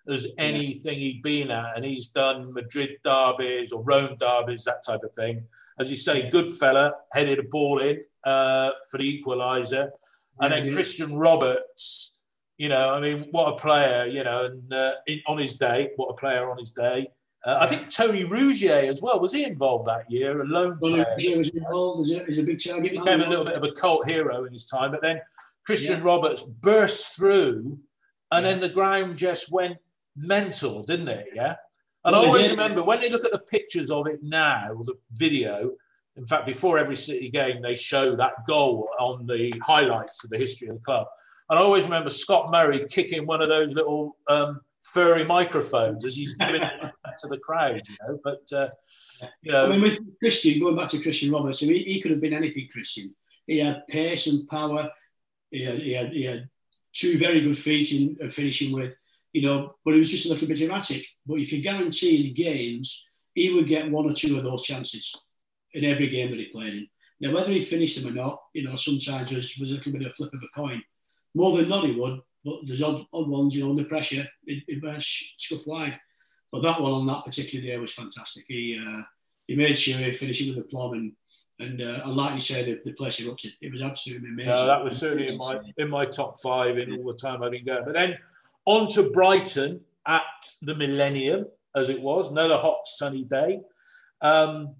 as anything yeah. he'd been at, and he's done Madrid derbies or Rome derbies, that type of thing. As you say, yeah. good fella, headed a ball in uh, for the equaliser, and then Christian Roberts. You know, I mean, what a player! You know, and uh, in, on his day, what a player on his day. Uh, I think Tony Rougier as well. Was he involved that year? A lone Tony player. was involved. He's a, a big target. He became a little bit of a cult hero in his time, but then Christian yeah. Roberts burst through, and yeah. then the ground just went mental, didn't it? Yeah. And well, I always remember when they look at the pictures of it now, the video. In fact, before every City game, they show that goal on the highlights of the history of the club. And I always remember Scott Murray kicking one of those little um, furry microphones as he's giving it [LAUGHS] to the crowd, you know. But uh, you know, I mean, with Christian going back to Christian Roberts, I mean, he could have been anything. Christian, he had pace and power. He had, he had, he had two very good feet in uh, finishing with, you know. But he was just a little bit erratic. But you can guarantee in games he would get one or two of those chances in every game that he played in. Now, whether he finished them or not, you know, sometimes was, was a little bit of a flip of a coin. More than not, he would. But there's odd, odd ones, you know, under pressure, it, it went scuff wide. But that one on that particular day was fantastic. He uh, he made sure he finished it with a plum and and, uh, and like you said, the, the place erupted. It was absolutely amazing. No, that was certainly in my in my top five in all the time I've been going. But then on to Brighton at the Millennium, as it was, another hot sunny day. Um,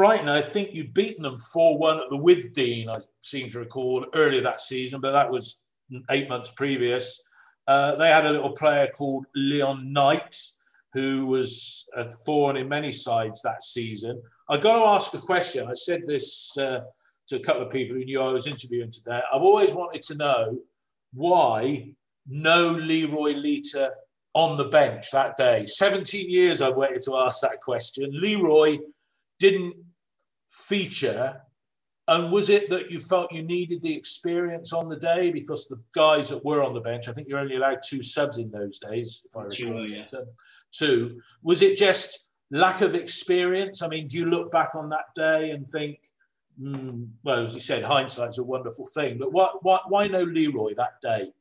Brighton, I think you'd beaten them 4 1 at the Withdean, I seem to recall, earlier that season, but that was eight months previous. Uh, they had a little player called Leon Knight, who was a thorn in many sides that season. I've got to ask a question. I said this uh, to a couple of people who knew I was interviewing today. I've always wanted to know why no Leroy Lita on the bench that day. 17 years I've waited to ask that question. Leroy didn't feature and was it that you felt you needed the experience on the day because the guys that were on the bench, I think you're only allowed two subs in those days, if I recall. Two, yeah. two. Was it just lack of experience? I mean, do you look back on that day and think, mm, well, as you said, hindsight's a wonderful thing, but what, what, why no Leroy that day?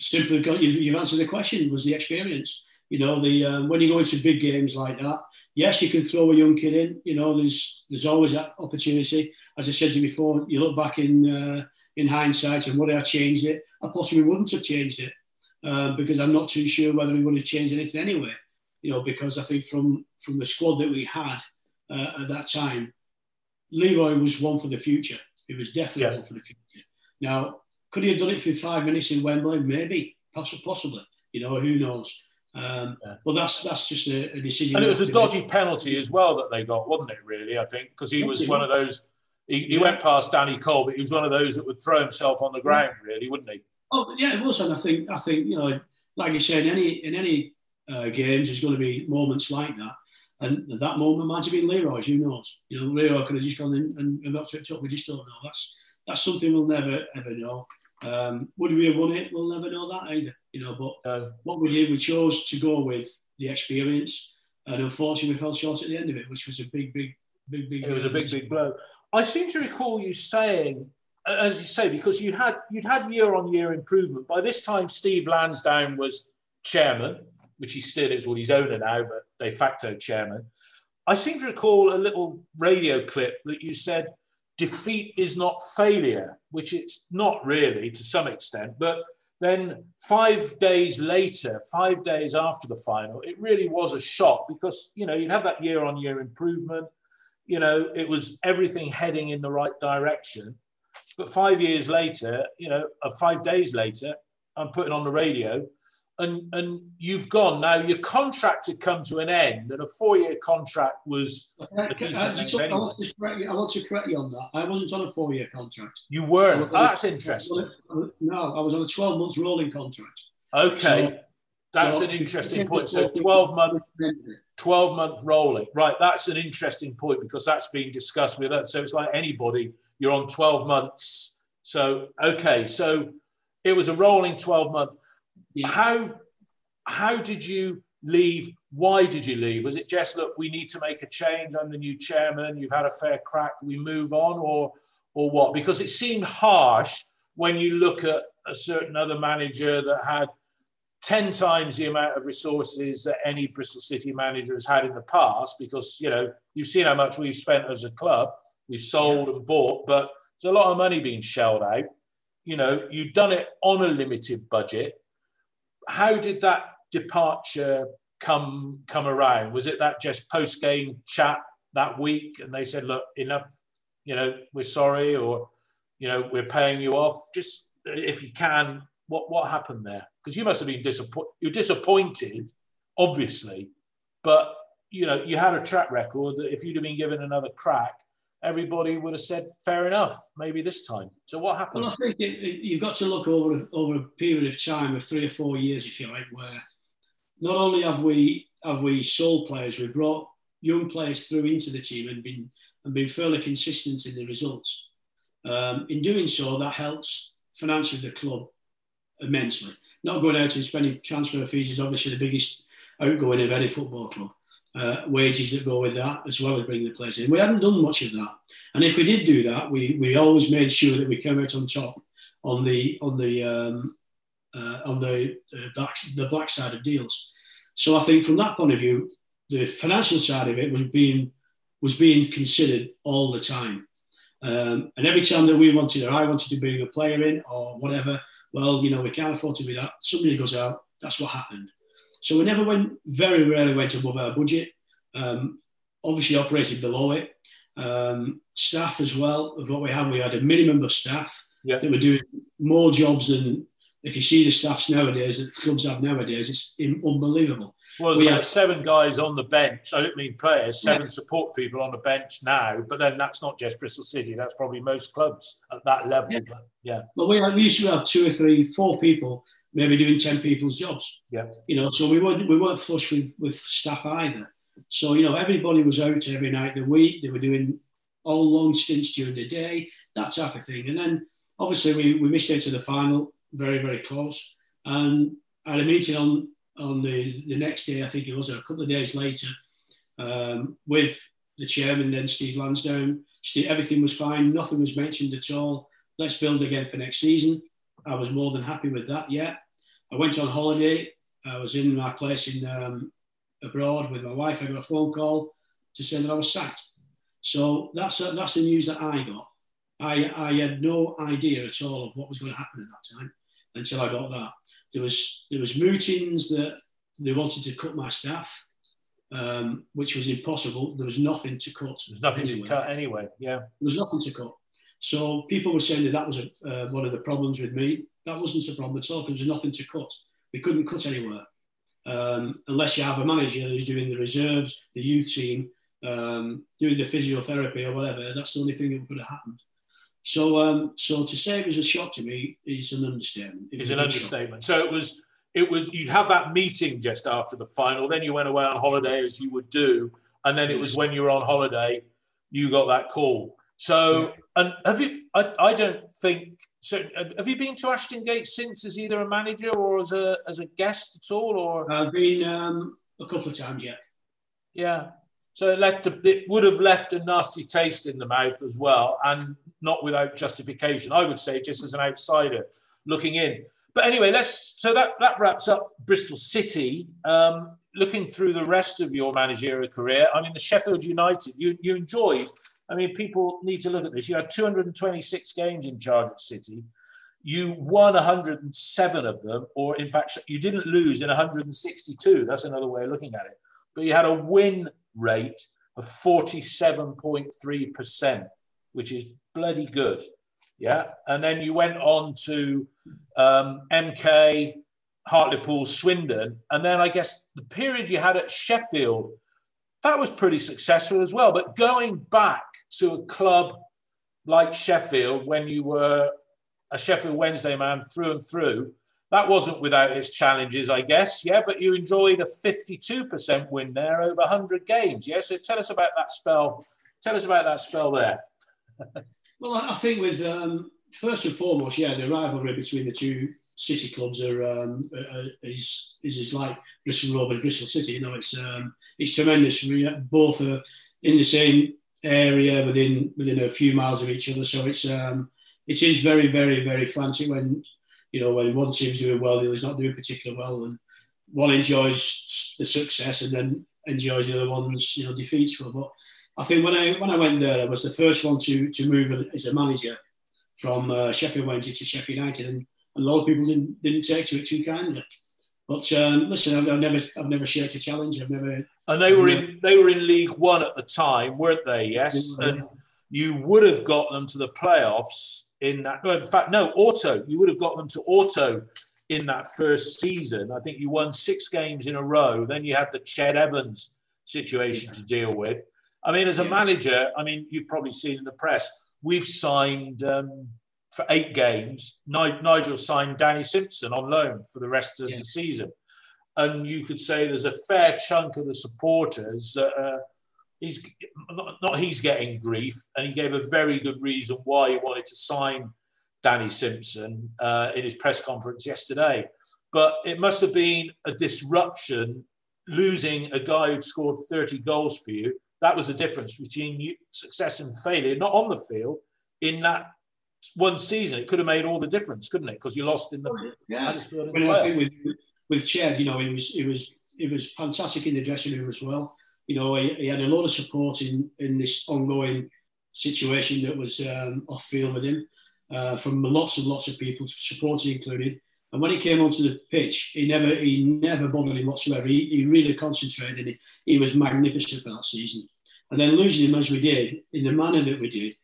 Simply you've answered the question, was the experience. You know, the um, when you go into big games like that, yes, you can throw a young kid in. You know, there's there's always that opportunity. As I said to you before, you look back in uh, in hindsight and would I have changed it? I possibly wouldn't have changed it uh, because I'm not too sure whether we would have changed anything anyway. You know, because I think from from the squad that we had uh, at that time, Leroy was one for the future. He was definitely yeah. one for the future. Now, could he have done it for five minutes in Wembley? Maybe, possibly. You know, who knows? Um, yeah. Well, that's that's just a, a, decision. And it was a dodgy make. penalty as well that they got, wasn't it? Really, I think because he was one of those. He, he yeah. went past Danny Coles, but he was one of those that would throw himself on the ground, really, wouldn't he? Oh, yeah, it was, and I think I think you know, like you said, in any in any uh, games, there's going to be moments like that. And that moment might have been Leroy's, who knows? You know, Leroy could have just gone in and, and got tripped up. We just don't know. That's that's something we'll never ever know. Um, would we have won it? We'll never know that either. You know, but what we did, we chose to go with the experience, and unfortunately, we fell short at the end of it, which was a big, big, big, big. It was a big, big blow. I seem to recall you saying, as you say, because you had you'd had year on year improvement. By this time, Steve Lansdown was chairman, which he still is, well, he's owner now, but de facto chairman. I seem to recall a little radio clip that you said defeat is not failure, which it's not really to some extent. But then five days later, five days after the final, it really was a shock because, you know, you'd have that year on year improvement. you know, it was everything heading in the right direction. But five years later, you know, uh, five days later, I'm putting on the radio and and you've gone now. Your contract had come to an end, and a four-year contract was. I, I, I, want to correct you, I want to correct you on that. I wasn't on a four-year contract. You weren't. Oh, that's interesting. No, I was on a twelve-month rolling contract. Okay, so, that's so an interesting point. So twelve month, twelve month rolling. Right, that's an interesting point because that's being discussed with us. So it's like anybody. You're on twelve months. So okay, so it was a rolling twelve month yeah. How how did you leave? Why did you leave? Was it just look, we need to make a change? I'm the new chairman. You've had a fair crack. We move on, or or what? Because it seemed harsh when you look at a certain other manager that had 10 times the amount of resources that any Bristol City manager has had in the past because you know you've seen how much we've spent as a club we've sold yeah. and bought but there's a lot of money being shelled out you know you've done it on a limited budget how did that departure come come around? Was it that just post game chat that week, and they said, "Look, enough. You know, we're sorry, or you know, we're paying you off. Just if you can, what what happened there? Because you must have been disappointed. You're disappointed, obviously, but you know, you had a track record that if you'd have been given another crack, everybody would have said, fair enough, maybe this time. So what happened? Well, I think it, it, you've got to look over, over a period of time of three or four years, if you like, where not only have we have we sold players, we've brought young players through into the team and been and been fairly consistent in the results. Um, in doing so, that helps financially the club immensely. Not going out and spending transfer fees is obviously the biggest outgoing of any football club uh, wages that go with that, as well as bringing the players in. We hadn't done much of that, and if we did do that, we, we always made sure that we came out on top on the on the um, uh, on the uh, black, the black side of deals. So I think from that point of view, the financial side of it was being was being considered all the time. Um, and every time that we wanted or I wanted to bring a player in or whatever, well, you know, we can't afford to be that. Somebody goes out. That's what happened. So we never went, very rarely went above our budget. Um, obviously operated below it. Um, staff as well of what we had. We had a minimum of staff yeah. that were doing more jobs than if you see the staffs nowadays that clubs have nowadays, it's unbelievable. Well, we have seven guys on the bench. I don't mean players, seven yeah. support people on the bench now. But then that's not just Bristol City. That's probably most clubs at that level. Yeah. But, yeah. Well, we, we used to have two or three, four people maybe doing 10 people's jobs. Yeah. You know, so we weren't, we weren't flush with, with staff either. So, you know, everybody was out every night of the week. They were doing all long stints during the day, that type of thing. And then obviously we, we missed out to the final, very, very close. And I had a meeting on, on the, the next day, I think it was a couple of days later, um, with the chairman, then Steve Lansdown. Everything was fine, nothing was mentioned at all. Let's build again for next season. I was more than happy with that. Yeah, I went on holiday. I was in my place in um, abroad with my wife. I got a phone call to say that I was sacked. So that's uh, that's the news that I got. I I had no idea at all of what was going to happen at that time until I got that. There was there was meetings that they wanted to cut my staff, um, which was impossible. There was nothing to cut. There was nothing anyway. to cut anyway. Yeah, there was nothing to cut. So people were saying that that was a, uh, one of the problems with me. That wasn't a problem at all because there's nothing to cut. We couldn't cut anywhere um, unless you have a manager who's doing the reserves, the youth team, um, doing the physiotherapy or whatever. That's the only thing that could have happened. So, um, so to say it was a shock to me is an understatement. It it's an understatement. Shock. So it was, it was. You'd have that meeting just after the final. Then you went away on holiday as you would do, and then it was when you were on holiday, you got that call. So, and have you? I, I don't think so. Have you been to Ashton Gate since as either a manager or as a as a guest at all? Or I've been um, a couple of times, yeah. Yeah. So it left a, it would have left a nasty taste in the mouth as well, and not without justification. I would say, just as an outsider looking in. But anyway, let's. So that that wraps up Bristol City. Um, looking through the rest of your managerial career, I mean, the Sheffield United, you you enjoyed I mean, people need to look at this. You had 226 games in charge at City. You won 107 of them, or in fact, you didn't lose in 162. That's another way of looking at it. But you had a win rate of 47.3%, which is bloody good. Yeah. And then you went on to um, MK, Hartlepool, Swindon. And then I guess the period you had at Sheffield, that was pretty successful as well. But going back to a club like Sheffield, when you were a Sheffield Wednesday man through and through, that wasn't without its challenges, I guess. Yeah, but you enjoyed a 52% win there over 100 games. Yeah, so tell us about that spell. Tell us about that spell there. [LAUGHS] well, I think with um, first and foremost, yeah, the rivalry between the two city clubs are um, is, is like Bristol Rovers, Bristol City. You know, it's um, it's tremendous. Both are in the same area within within a few miles of each other, so it's um, it is very very very frantic when you know, when one team's doing well, the other's not doing particularly well, and one enjoys the success and then enjoys the other one's, you know, defeats. But I think when I when I went there, I was the first one to to move as a manager from uh, Sheffield Wednesday to Sheffield United, and, and a lot of people didn't didn't take to it too kindly. But um, listen, I've, I've, never I've never shared a challenge. I've never. And they were in they were in League One at the time, weren't they? Yes, and you would have got them to the playoffs in that. in fact, no, auto. You would have got them to auto in that first season. I think you won six games in a row. Then you had the Ched Evans situation to deal with. I mean, as a manager, I mean, you've probably seen in the press, we've signed um, for eight games. Nigel signed Danny Simpson on loan for the rest of yeah. the season. And you could say there's a fair chunk of the supporters that uh, he's not, not he's getting grief, and he gave a very good reason why he wanted to sign Danny Simpson uh, in his press conference yesterday. But it must have been a disruption losing a guy who'd scored 30 goals for you. That was the difference between success and failure, not on the field, in that one season. It could have made all the difference, couldn't it? Because you lost in the yeah. Well, I think with, with Ched, you know, it was it was it was fantastic in the dressing room as well you know, he, he, had a lot of support in, in this ongoing situation that was um, off field with him uh, from lots and lots of people, supporters included. And when he came onto the pitch, he never he never bothered him whatsoever. He, he really concentrated. He, he was magnificent for that season. And then losing him as we did, in the manner that we did,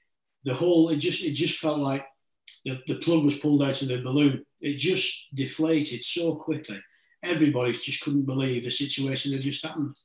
the whole it just it just felt like the, the plug was pulled out of the balloon. It just deflated so quickly. Everybody just couldn't believe the situation that just happened.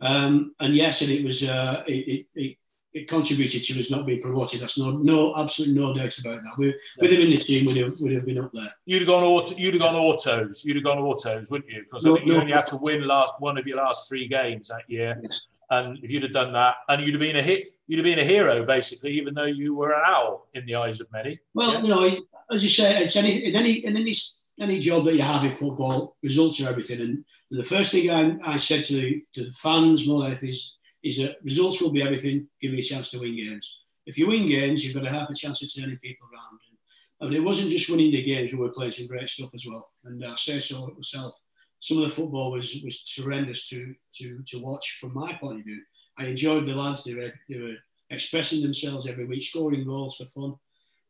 Um, and yes, and it was uh, it, it, it, contributed to us not being promoted. That's no no absolutely no doubt about that. We, With him in the team, we'd have, we'd have been up there. You'd have gone auto, you'd have gone autos. You'd have gone autos, wouldn't you? Because no, you no, only had to win last one of your last three games that year. Yes. And if you'd have done that, and you'd have been a hit, you'd have been a hero basically, even though you were an owl in the eyes of many. Well, yeah? you know, as you say, it's any in any in any any job that you have in football, results are everything. And the first thing I, I said to the, to the fans more than is, is that results will be everything. Give me a chance to win games. If you win games, you've got a half a chance of turning people around. And, I mean, it wasn't just winning the games; we were playing some great stuff as well. And I say so myself. Some of the football was was horrendous to to to watch from my point of view. I enjoyed the lads; they were they were expressing themselves every week, scoring goals for fun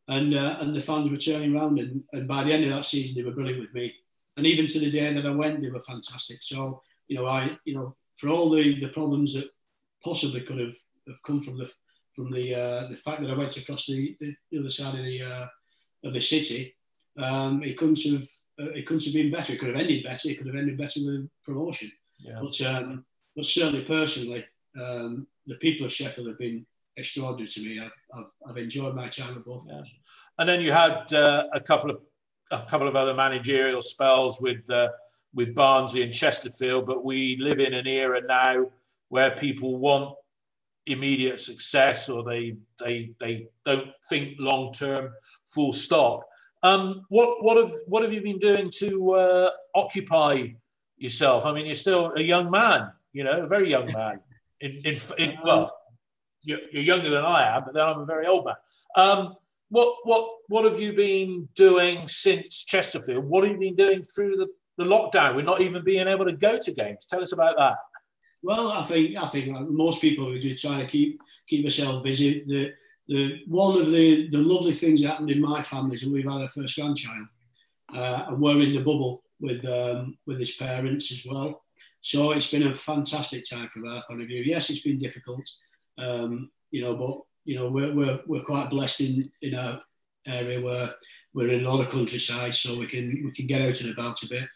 and uh, and the fans were turning around, and, and by the end of that season, they were brilliant with me. And even to the day that I went, they were fantastic. So you know, I you know, for all the, the problems that possibly could have, have come from the from the uh, the fact that I went across the, the other side of the uh, of the city, um, it couldn't have uh, it couldn't have been better. It could have ended better. It could have ended better with promotion. Yeah. But um, but certainly personally, um, the people of Sheffield have been extraordinary to me. I've, I've, I've enjoyed my time at both. Yeah. And then you had uh, a couple of a couple of other managerial spells with uh, with Barnsley and Chesterfield, but we live in an era now where people want immediate success or they they they don't think long term. Full stop. Um, what what have what have you been doing to uh, occupy yourself? I mean, you're still a young man, you know, a very young [LAUGHS] man. In, in, in well, you're, you're, younger than I am, but then I'm a very old man. Um, what what what have you been doing since Chesterfield? What have you been doing through the, the lockdown? We're not even being able to go to games. Tell us about that. Well, I think I think most people are trying to keep keep themselves busy. The the one of the the lovely things that happened in my family is we've had our first grandchild, uh, and we're in the bubble with um, with his parents as well. So it's been a fantastic time from our point of view. Yes, it's been difficult, um, you know, but you know we're, we're, we're quite blessed in in our area where we're in a lot of countryside, so we can we can get out and about a bit.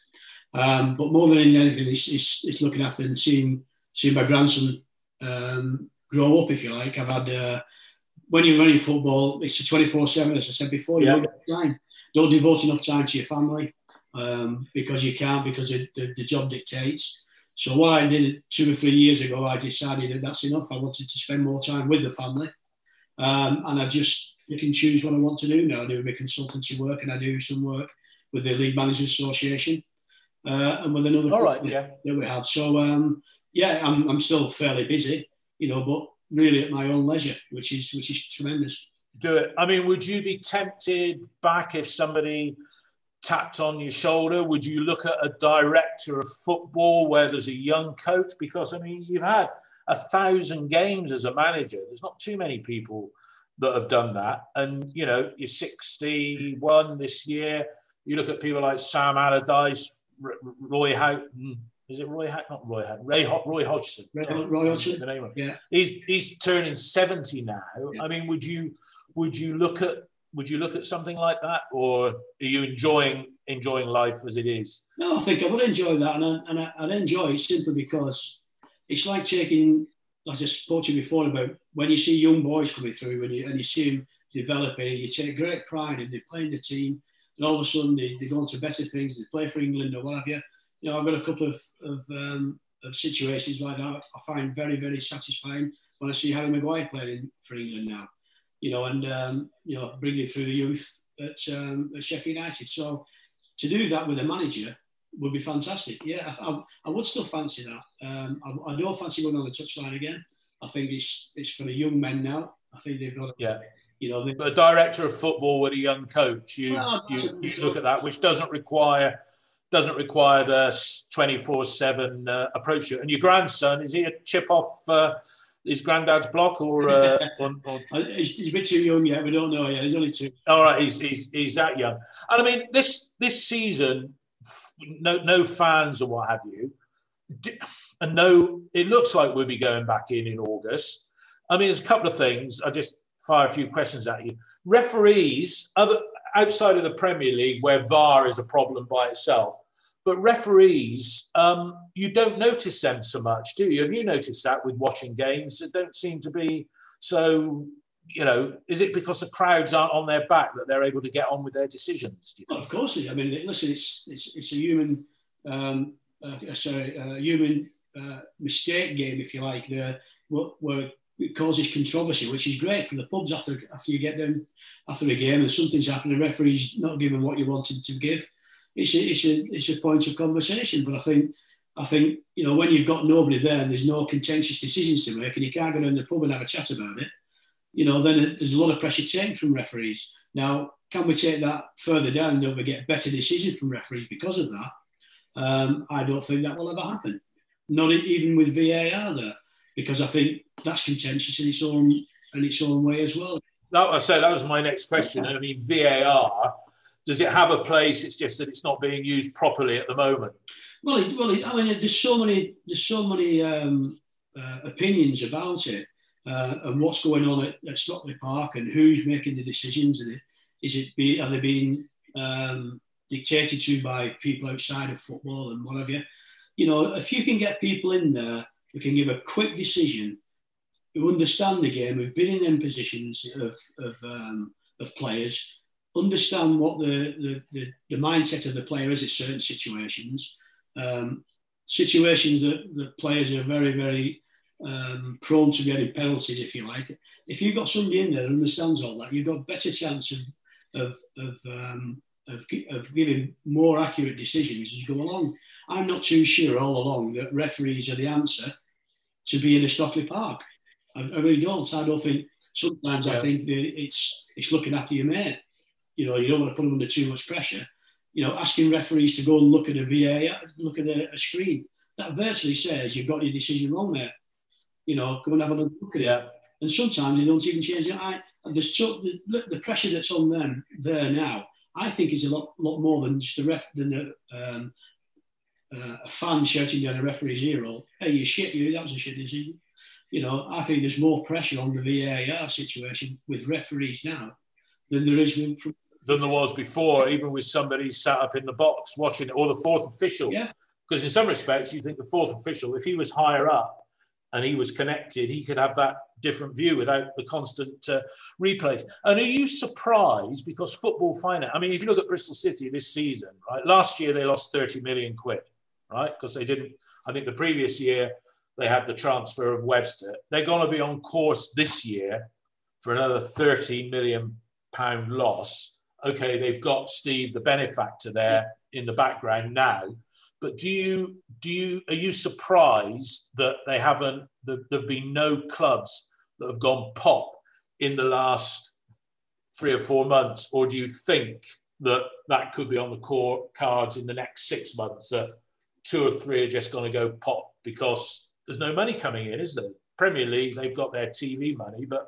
Um, but more than anything, it's, it's, it's, looking after and seeing seeing my grandson um, grow up, if you like. I've had uh, when you're running football, it's a 24 7, as I said before. You don't, time. don't devote enough time to your family um, because you can't, because the, the, the, job dictates. So, what I did two or three years ago, I decided that that's enough. I wanted to spend more time with the family. Um, and I just pick and choose what I want to do now. I do my consultancy work and I do some work with the League Managers Association uh, and with another All right, yeah. that we have. So, um, yeah, I'm, I'm still fairly busy, you know, but really at my own leisure, which is which is tremendous. Do it. I mean, would you be tempted back if somebody tapped on your shoulder? Would you look at a director of football where there's a young coach? Because I mean, you've had a thousand games as a manager. There's not too many people that have done that. And you know, you're 61 this year. You look at people like Sam Allardyce, Roy Houghton, hmm, is it Roy Hack? Not Roy Hack. Ray Ho- Roy Hodgson. Roy, Roy Hodgson. The name of it. Yeah. He's he's turning seventy now. Yeah. I mean, would you would you look at would you look at something like that, or are you enjoying enjoying life as it is? No, I think I would enjoy that, and I, and I, would enjoy it simply because it's like taking, as I spoke to you before about when you see young boys coming through and you and you see them developing, you take great pride in they playing the team, and all of a sudden they, they go on to better things, they play for England or what have you you know, I've got a couple of, of, um, of situations like that I find very, very satisfying when I see Harry Maguire playing for England now, you know, and, um, you know, bringing through the youth at, um, at Sheffield United. So to do that with a manager would be fantastic. Yeah, I, I, I would still fancy that. Um, I, I, don't fancy going on the touchline again. I think it's it's for the young men now. I think they've got, yeah, you know, the director of football with a young coach. You well, you, you look at that, which doesn't require doesn't require the 24 uh, 7 uh, approach. And your grandson, is he a chip off uh, his granddad's block or, uh, [LAUGHS] or, or... he's, he's, a bit too young yet? We don't know yet. He's only two. All right, he's, he's, he's that young. And I mean, this this season, no, no fans or what have you. And no, it looks like we'll be going back in in August. I mean, there's a couple of things. I just fire a few questions at you. Referees, other outside of the Premier League, where VAR is a problem by itself, but referees, um, you don't notice them so much, do you? Have you noticed that with watching games? It don't seem to be so. You know, is it because the crowds aren't on their back that they're able to get on with their decisions? Well, of course. I mean, listen, it's it's, it's a human, um, uh, sorry, a human uh, mistake game, if you like. The where it causes controversy, which is great for the pubs after after you get them after a game and something's happened, the referee's not giving what you wanted to give it's a, it's a, it's a point of conversation. But I think, I think, you know, when you've got nobody there and there's no contentious decisions to make and you can't go down the pub and have a chat about it, you know, then there's a lot of pressure taken from referees. Now, can we take that further down that we get better decisions from referees because of that? Um, I don't think that will ever happen. Not even with VAR there, because I think that's contentious in its own in its own way as well. That, I said that was my next question. I mean, VAR does it have a place? It's just that it's not being used properly at the moment. Well, well, I mean, there's so many, there's so many um, uh, opinions about it uh, and what's going on at, at, Stockley Park and who's making the decisions and it, is it be, are they being um, dictated to by people outside of football and whatever? You, you know, if you can get people in there who can give a quick decision, who understand the game, who've been in them positions of of, um, of players understand what the, the, the, the, mindset of the player is in certain situations. Um, situations that, that players are very, very um, prone to getting penalties, if you like. If you've got somebody in there that understands all that, you've got a better chance of, of, of, um, of, of giving more accurate decisions as you go along. I'm not too sure all along that referees are the answer to be in a Stockley Park. I, I really don't. I don't think. Sometimes yeah. I think that it's it's looking after your mate you know, you don't want to put them under too much pressure. You know, asking referees to go and look at a VAR, look at a, a screen, that virtually says you've got your decision wrong there. You know, come and have a look at yeah. it. And sometimes they don't even change it. I, there's so, the, the pressure that's on them there now, I think is a lot, lot more than just the ref than the um, uh, a fan shouting down a referee's ear roll, hey, you shit, you, that was a shit decision. You know, I think there's more pressure on the VAR situation with referees now than there is from. Than there was before, even with somebody sat up in the box watching it, or the fourth official. Yeah. Because in some respects, you think the fourth official, if he was higher up and he was connected, he could have that different view without the constant uh, replays. And are you surprised because football finance? I mean, if you look at Bristol City this season, right? Last year they lost 30 million quid, right? Because they didn't. I think the previous year they had the transfer of Webster. They're going to be on course this year for another 30 million pound loss. Okay, they've got Steve, the benefactor, there in the background now. But do you do you are you surprised that they haven't? That there've been no clubs that have gone pop in the last three or four months, or do you think that that could be on the core cards in the next six months? That two or three are just going to go pop because there's no money coming in, is there? Premier League, they've got their TV money, but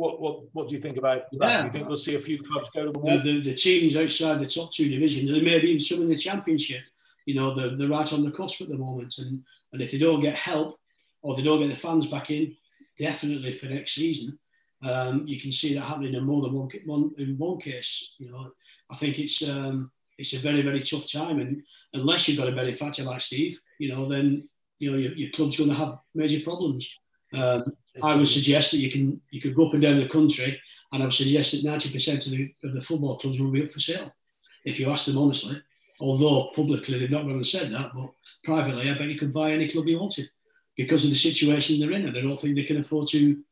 what what what do you think about that? Yeah. Do you think we'll see a few clubs go to the wall? The, the, the teams outside the top two divisions, and maybe even some in the championship, you know, they're, they're right on the cusp at the moment. And, and if they don't get help or they don't get the fans back in, definitely for next season, um, you can see that happening in more than one, one in one case. You know, I think it's um, it's a very very tough time, and unless you've got a benefactor like Steve, you know, then you know your, your club's going to have major problems. Um, I would suggest that you can you could go up and down the country, and I would suggest that ninety percent of the of the football clubs will be up for sale, if you ask them honestly. Although publicly they've not really said that, but privately, I bet you could buy any club you wanted because of the situation they're in, and I don't think they can afford to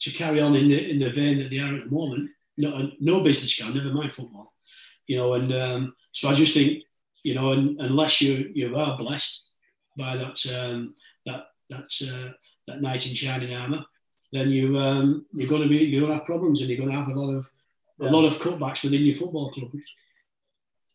to carry on in the in the vein that they are at the moment. No, no business can, never mind football. You know, and um, so I just think, you know, unless you you are blessed by that um, that that uh, that knight in shining armour, then you um, you're going to be you're going to have problems, and you're going to have a lot of a lot of cutbacks within your football club.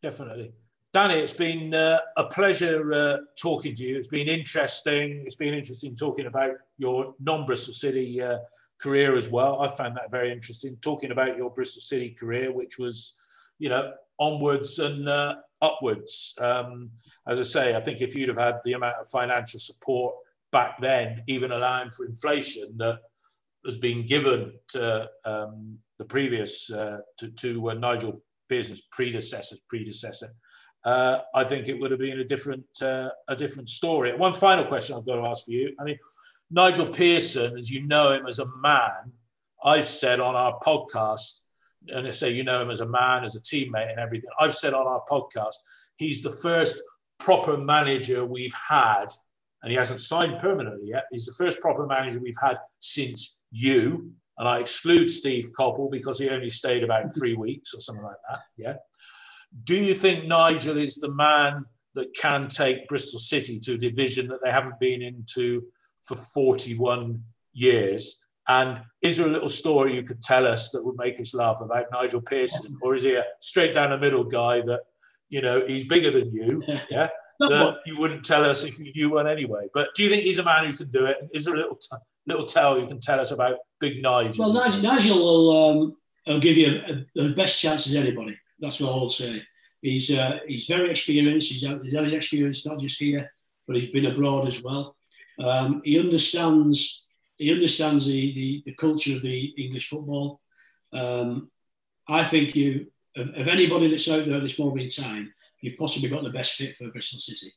Definitely. Danny, it's been uh, a pleasure uh, talking to you. It's been interesting. It's been interesting talking about your non Bristol City uh, career as well. I found that very interesting. Talking about your Bristol City career, which was, you know, onwards and uh, upwards. Um, as I say, I think if you'd have had the amount of financial support back then, even allowing for inflation that has been given to um, the previous, uh, to, to uh, Nigel Pearson's predecessor's predecessor, uh, I think it would have been a different uh, a different story. One final question I've got to ask for you. I mean, Nigel Pearson, as you know him as a man, I've said on our podcast, and I say you know him as a man, as a teammate, and everything. I've said on our podcast, he's the first proper manager we've had, and he hasn't signed permanently yet. He's the first proper manager we've had since you. And I exclude Steve Coppell because he only stayed about [LAUGHS] three weeks or something like that. Yeah. Do you think Nigel is the man that can take Bristol City to a division that they haven't been into for 41 years? And is there a little story you could tell us that would make us laugh about Nigel Pearson? Or is he a straight down the middle guy that, you know, he's bigger than you? [LAUGHS] Yeah. That you wouldn't tell us if you knew one anyway. But do you think he's a man who can do it? Is there a little, t- little tale you can tell us about Big Nigel? Well, Nigel, Nigel will um, will give you the best chance as anybody. That's what I'll say. He's uh, he's very experienced. He's, he's had his experience not just here, but he's been abroad as well. Um, he understands he understands the, the, the culture of the English football. Um, I think you of, of anybody that's out there at this moment in time, you've possibly got the best fit for Bristol City.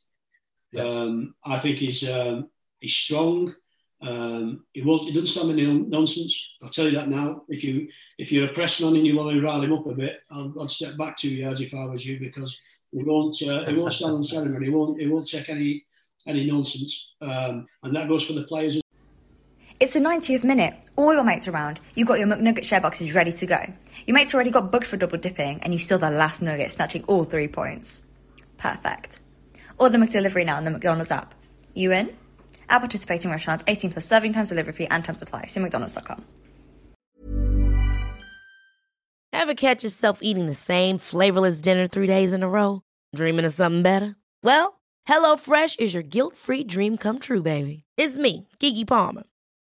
Um, I think he's um, he's strong. Um, he won't. He doesn't stand any nonsense. I'll tell you that now. If you if you're a press man and you want to rile him up a bit, I'll, I'd step back two yards if I was you because he won't. Uh, he won't stand on ceremony. He won't. He won't take any any nonsense. Um, and that goes for the players. It's the 90th minute. All your mates around. You've got your McNugget share boxes ready to go. Your mates already got booked for double dipping, and you still the last nugget, snatching all three points. Perfect. Order the McDelivery now on the McDonald's app. You in? At participating restaurants, 18 plus serving times, delivery fee, and time supply. See McDonald's.com. Ever catch yourself eating the same flavorless dinner three days in a row? Dreaming of something better? Well, HelloFresh is your guilt free dream come true, baby. It's me, Gigi Palmer.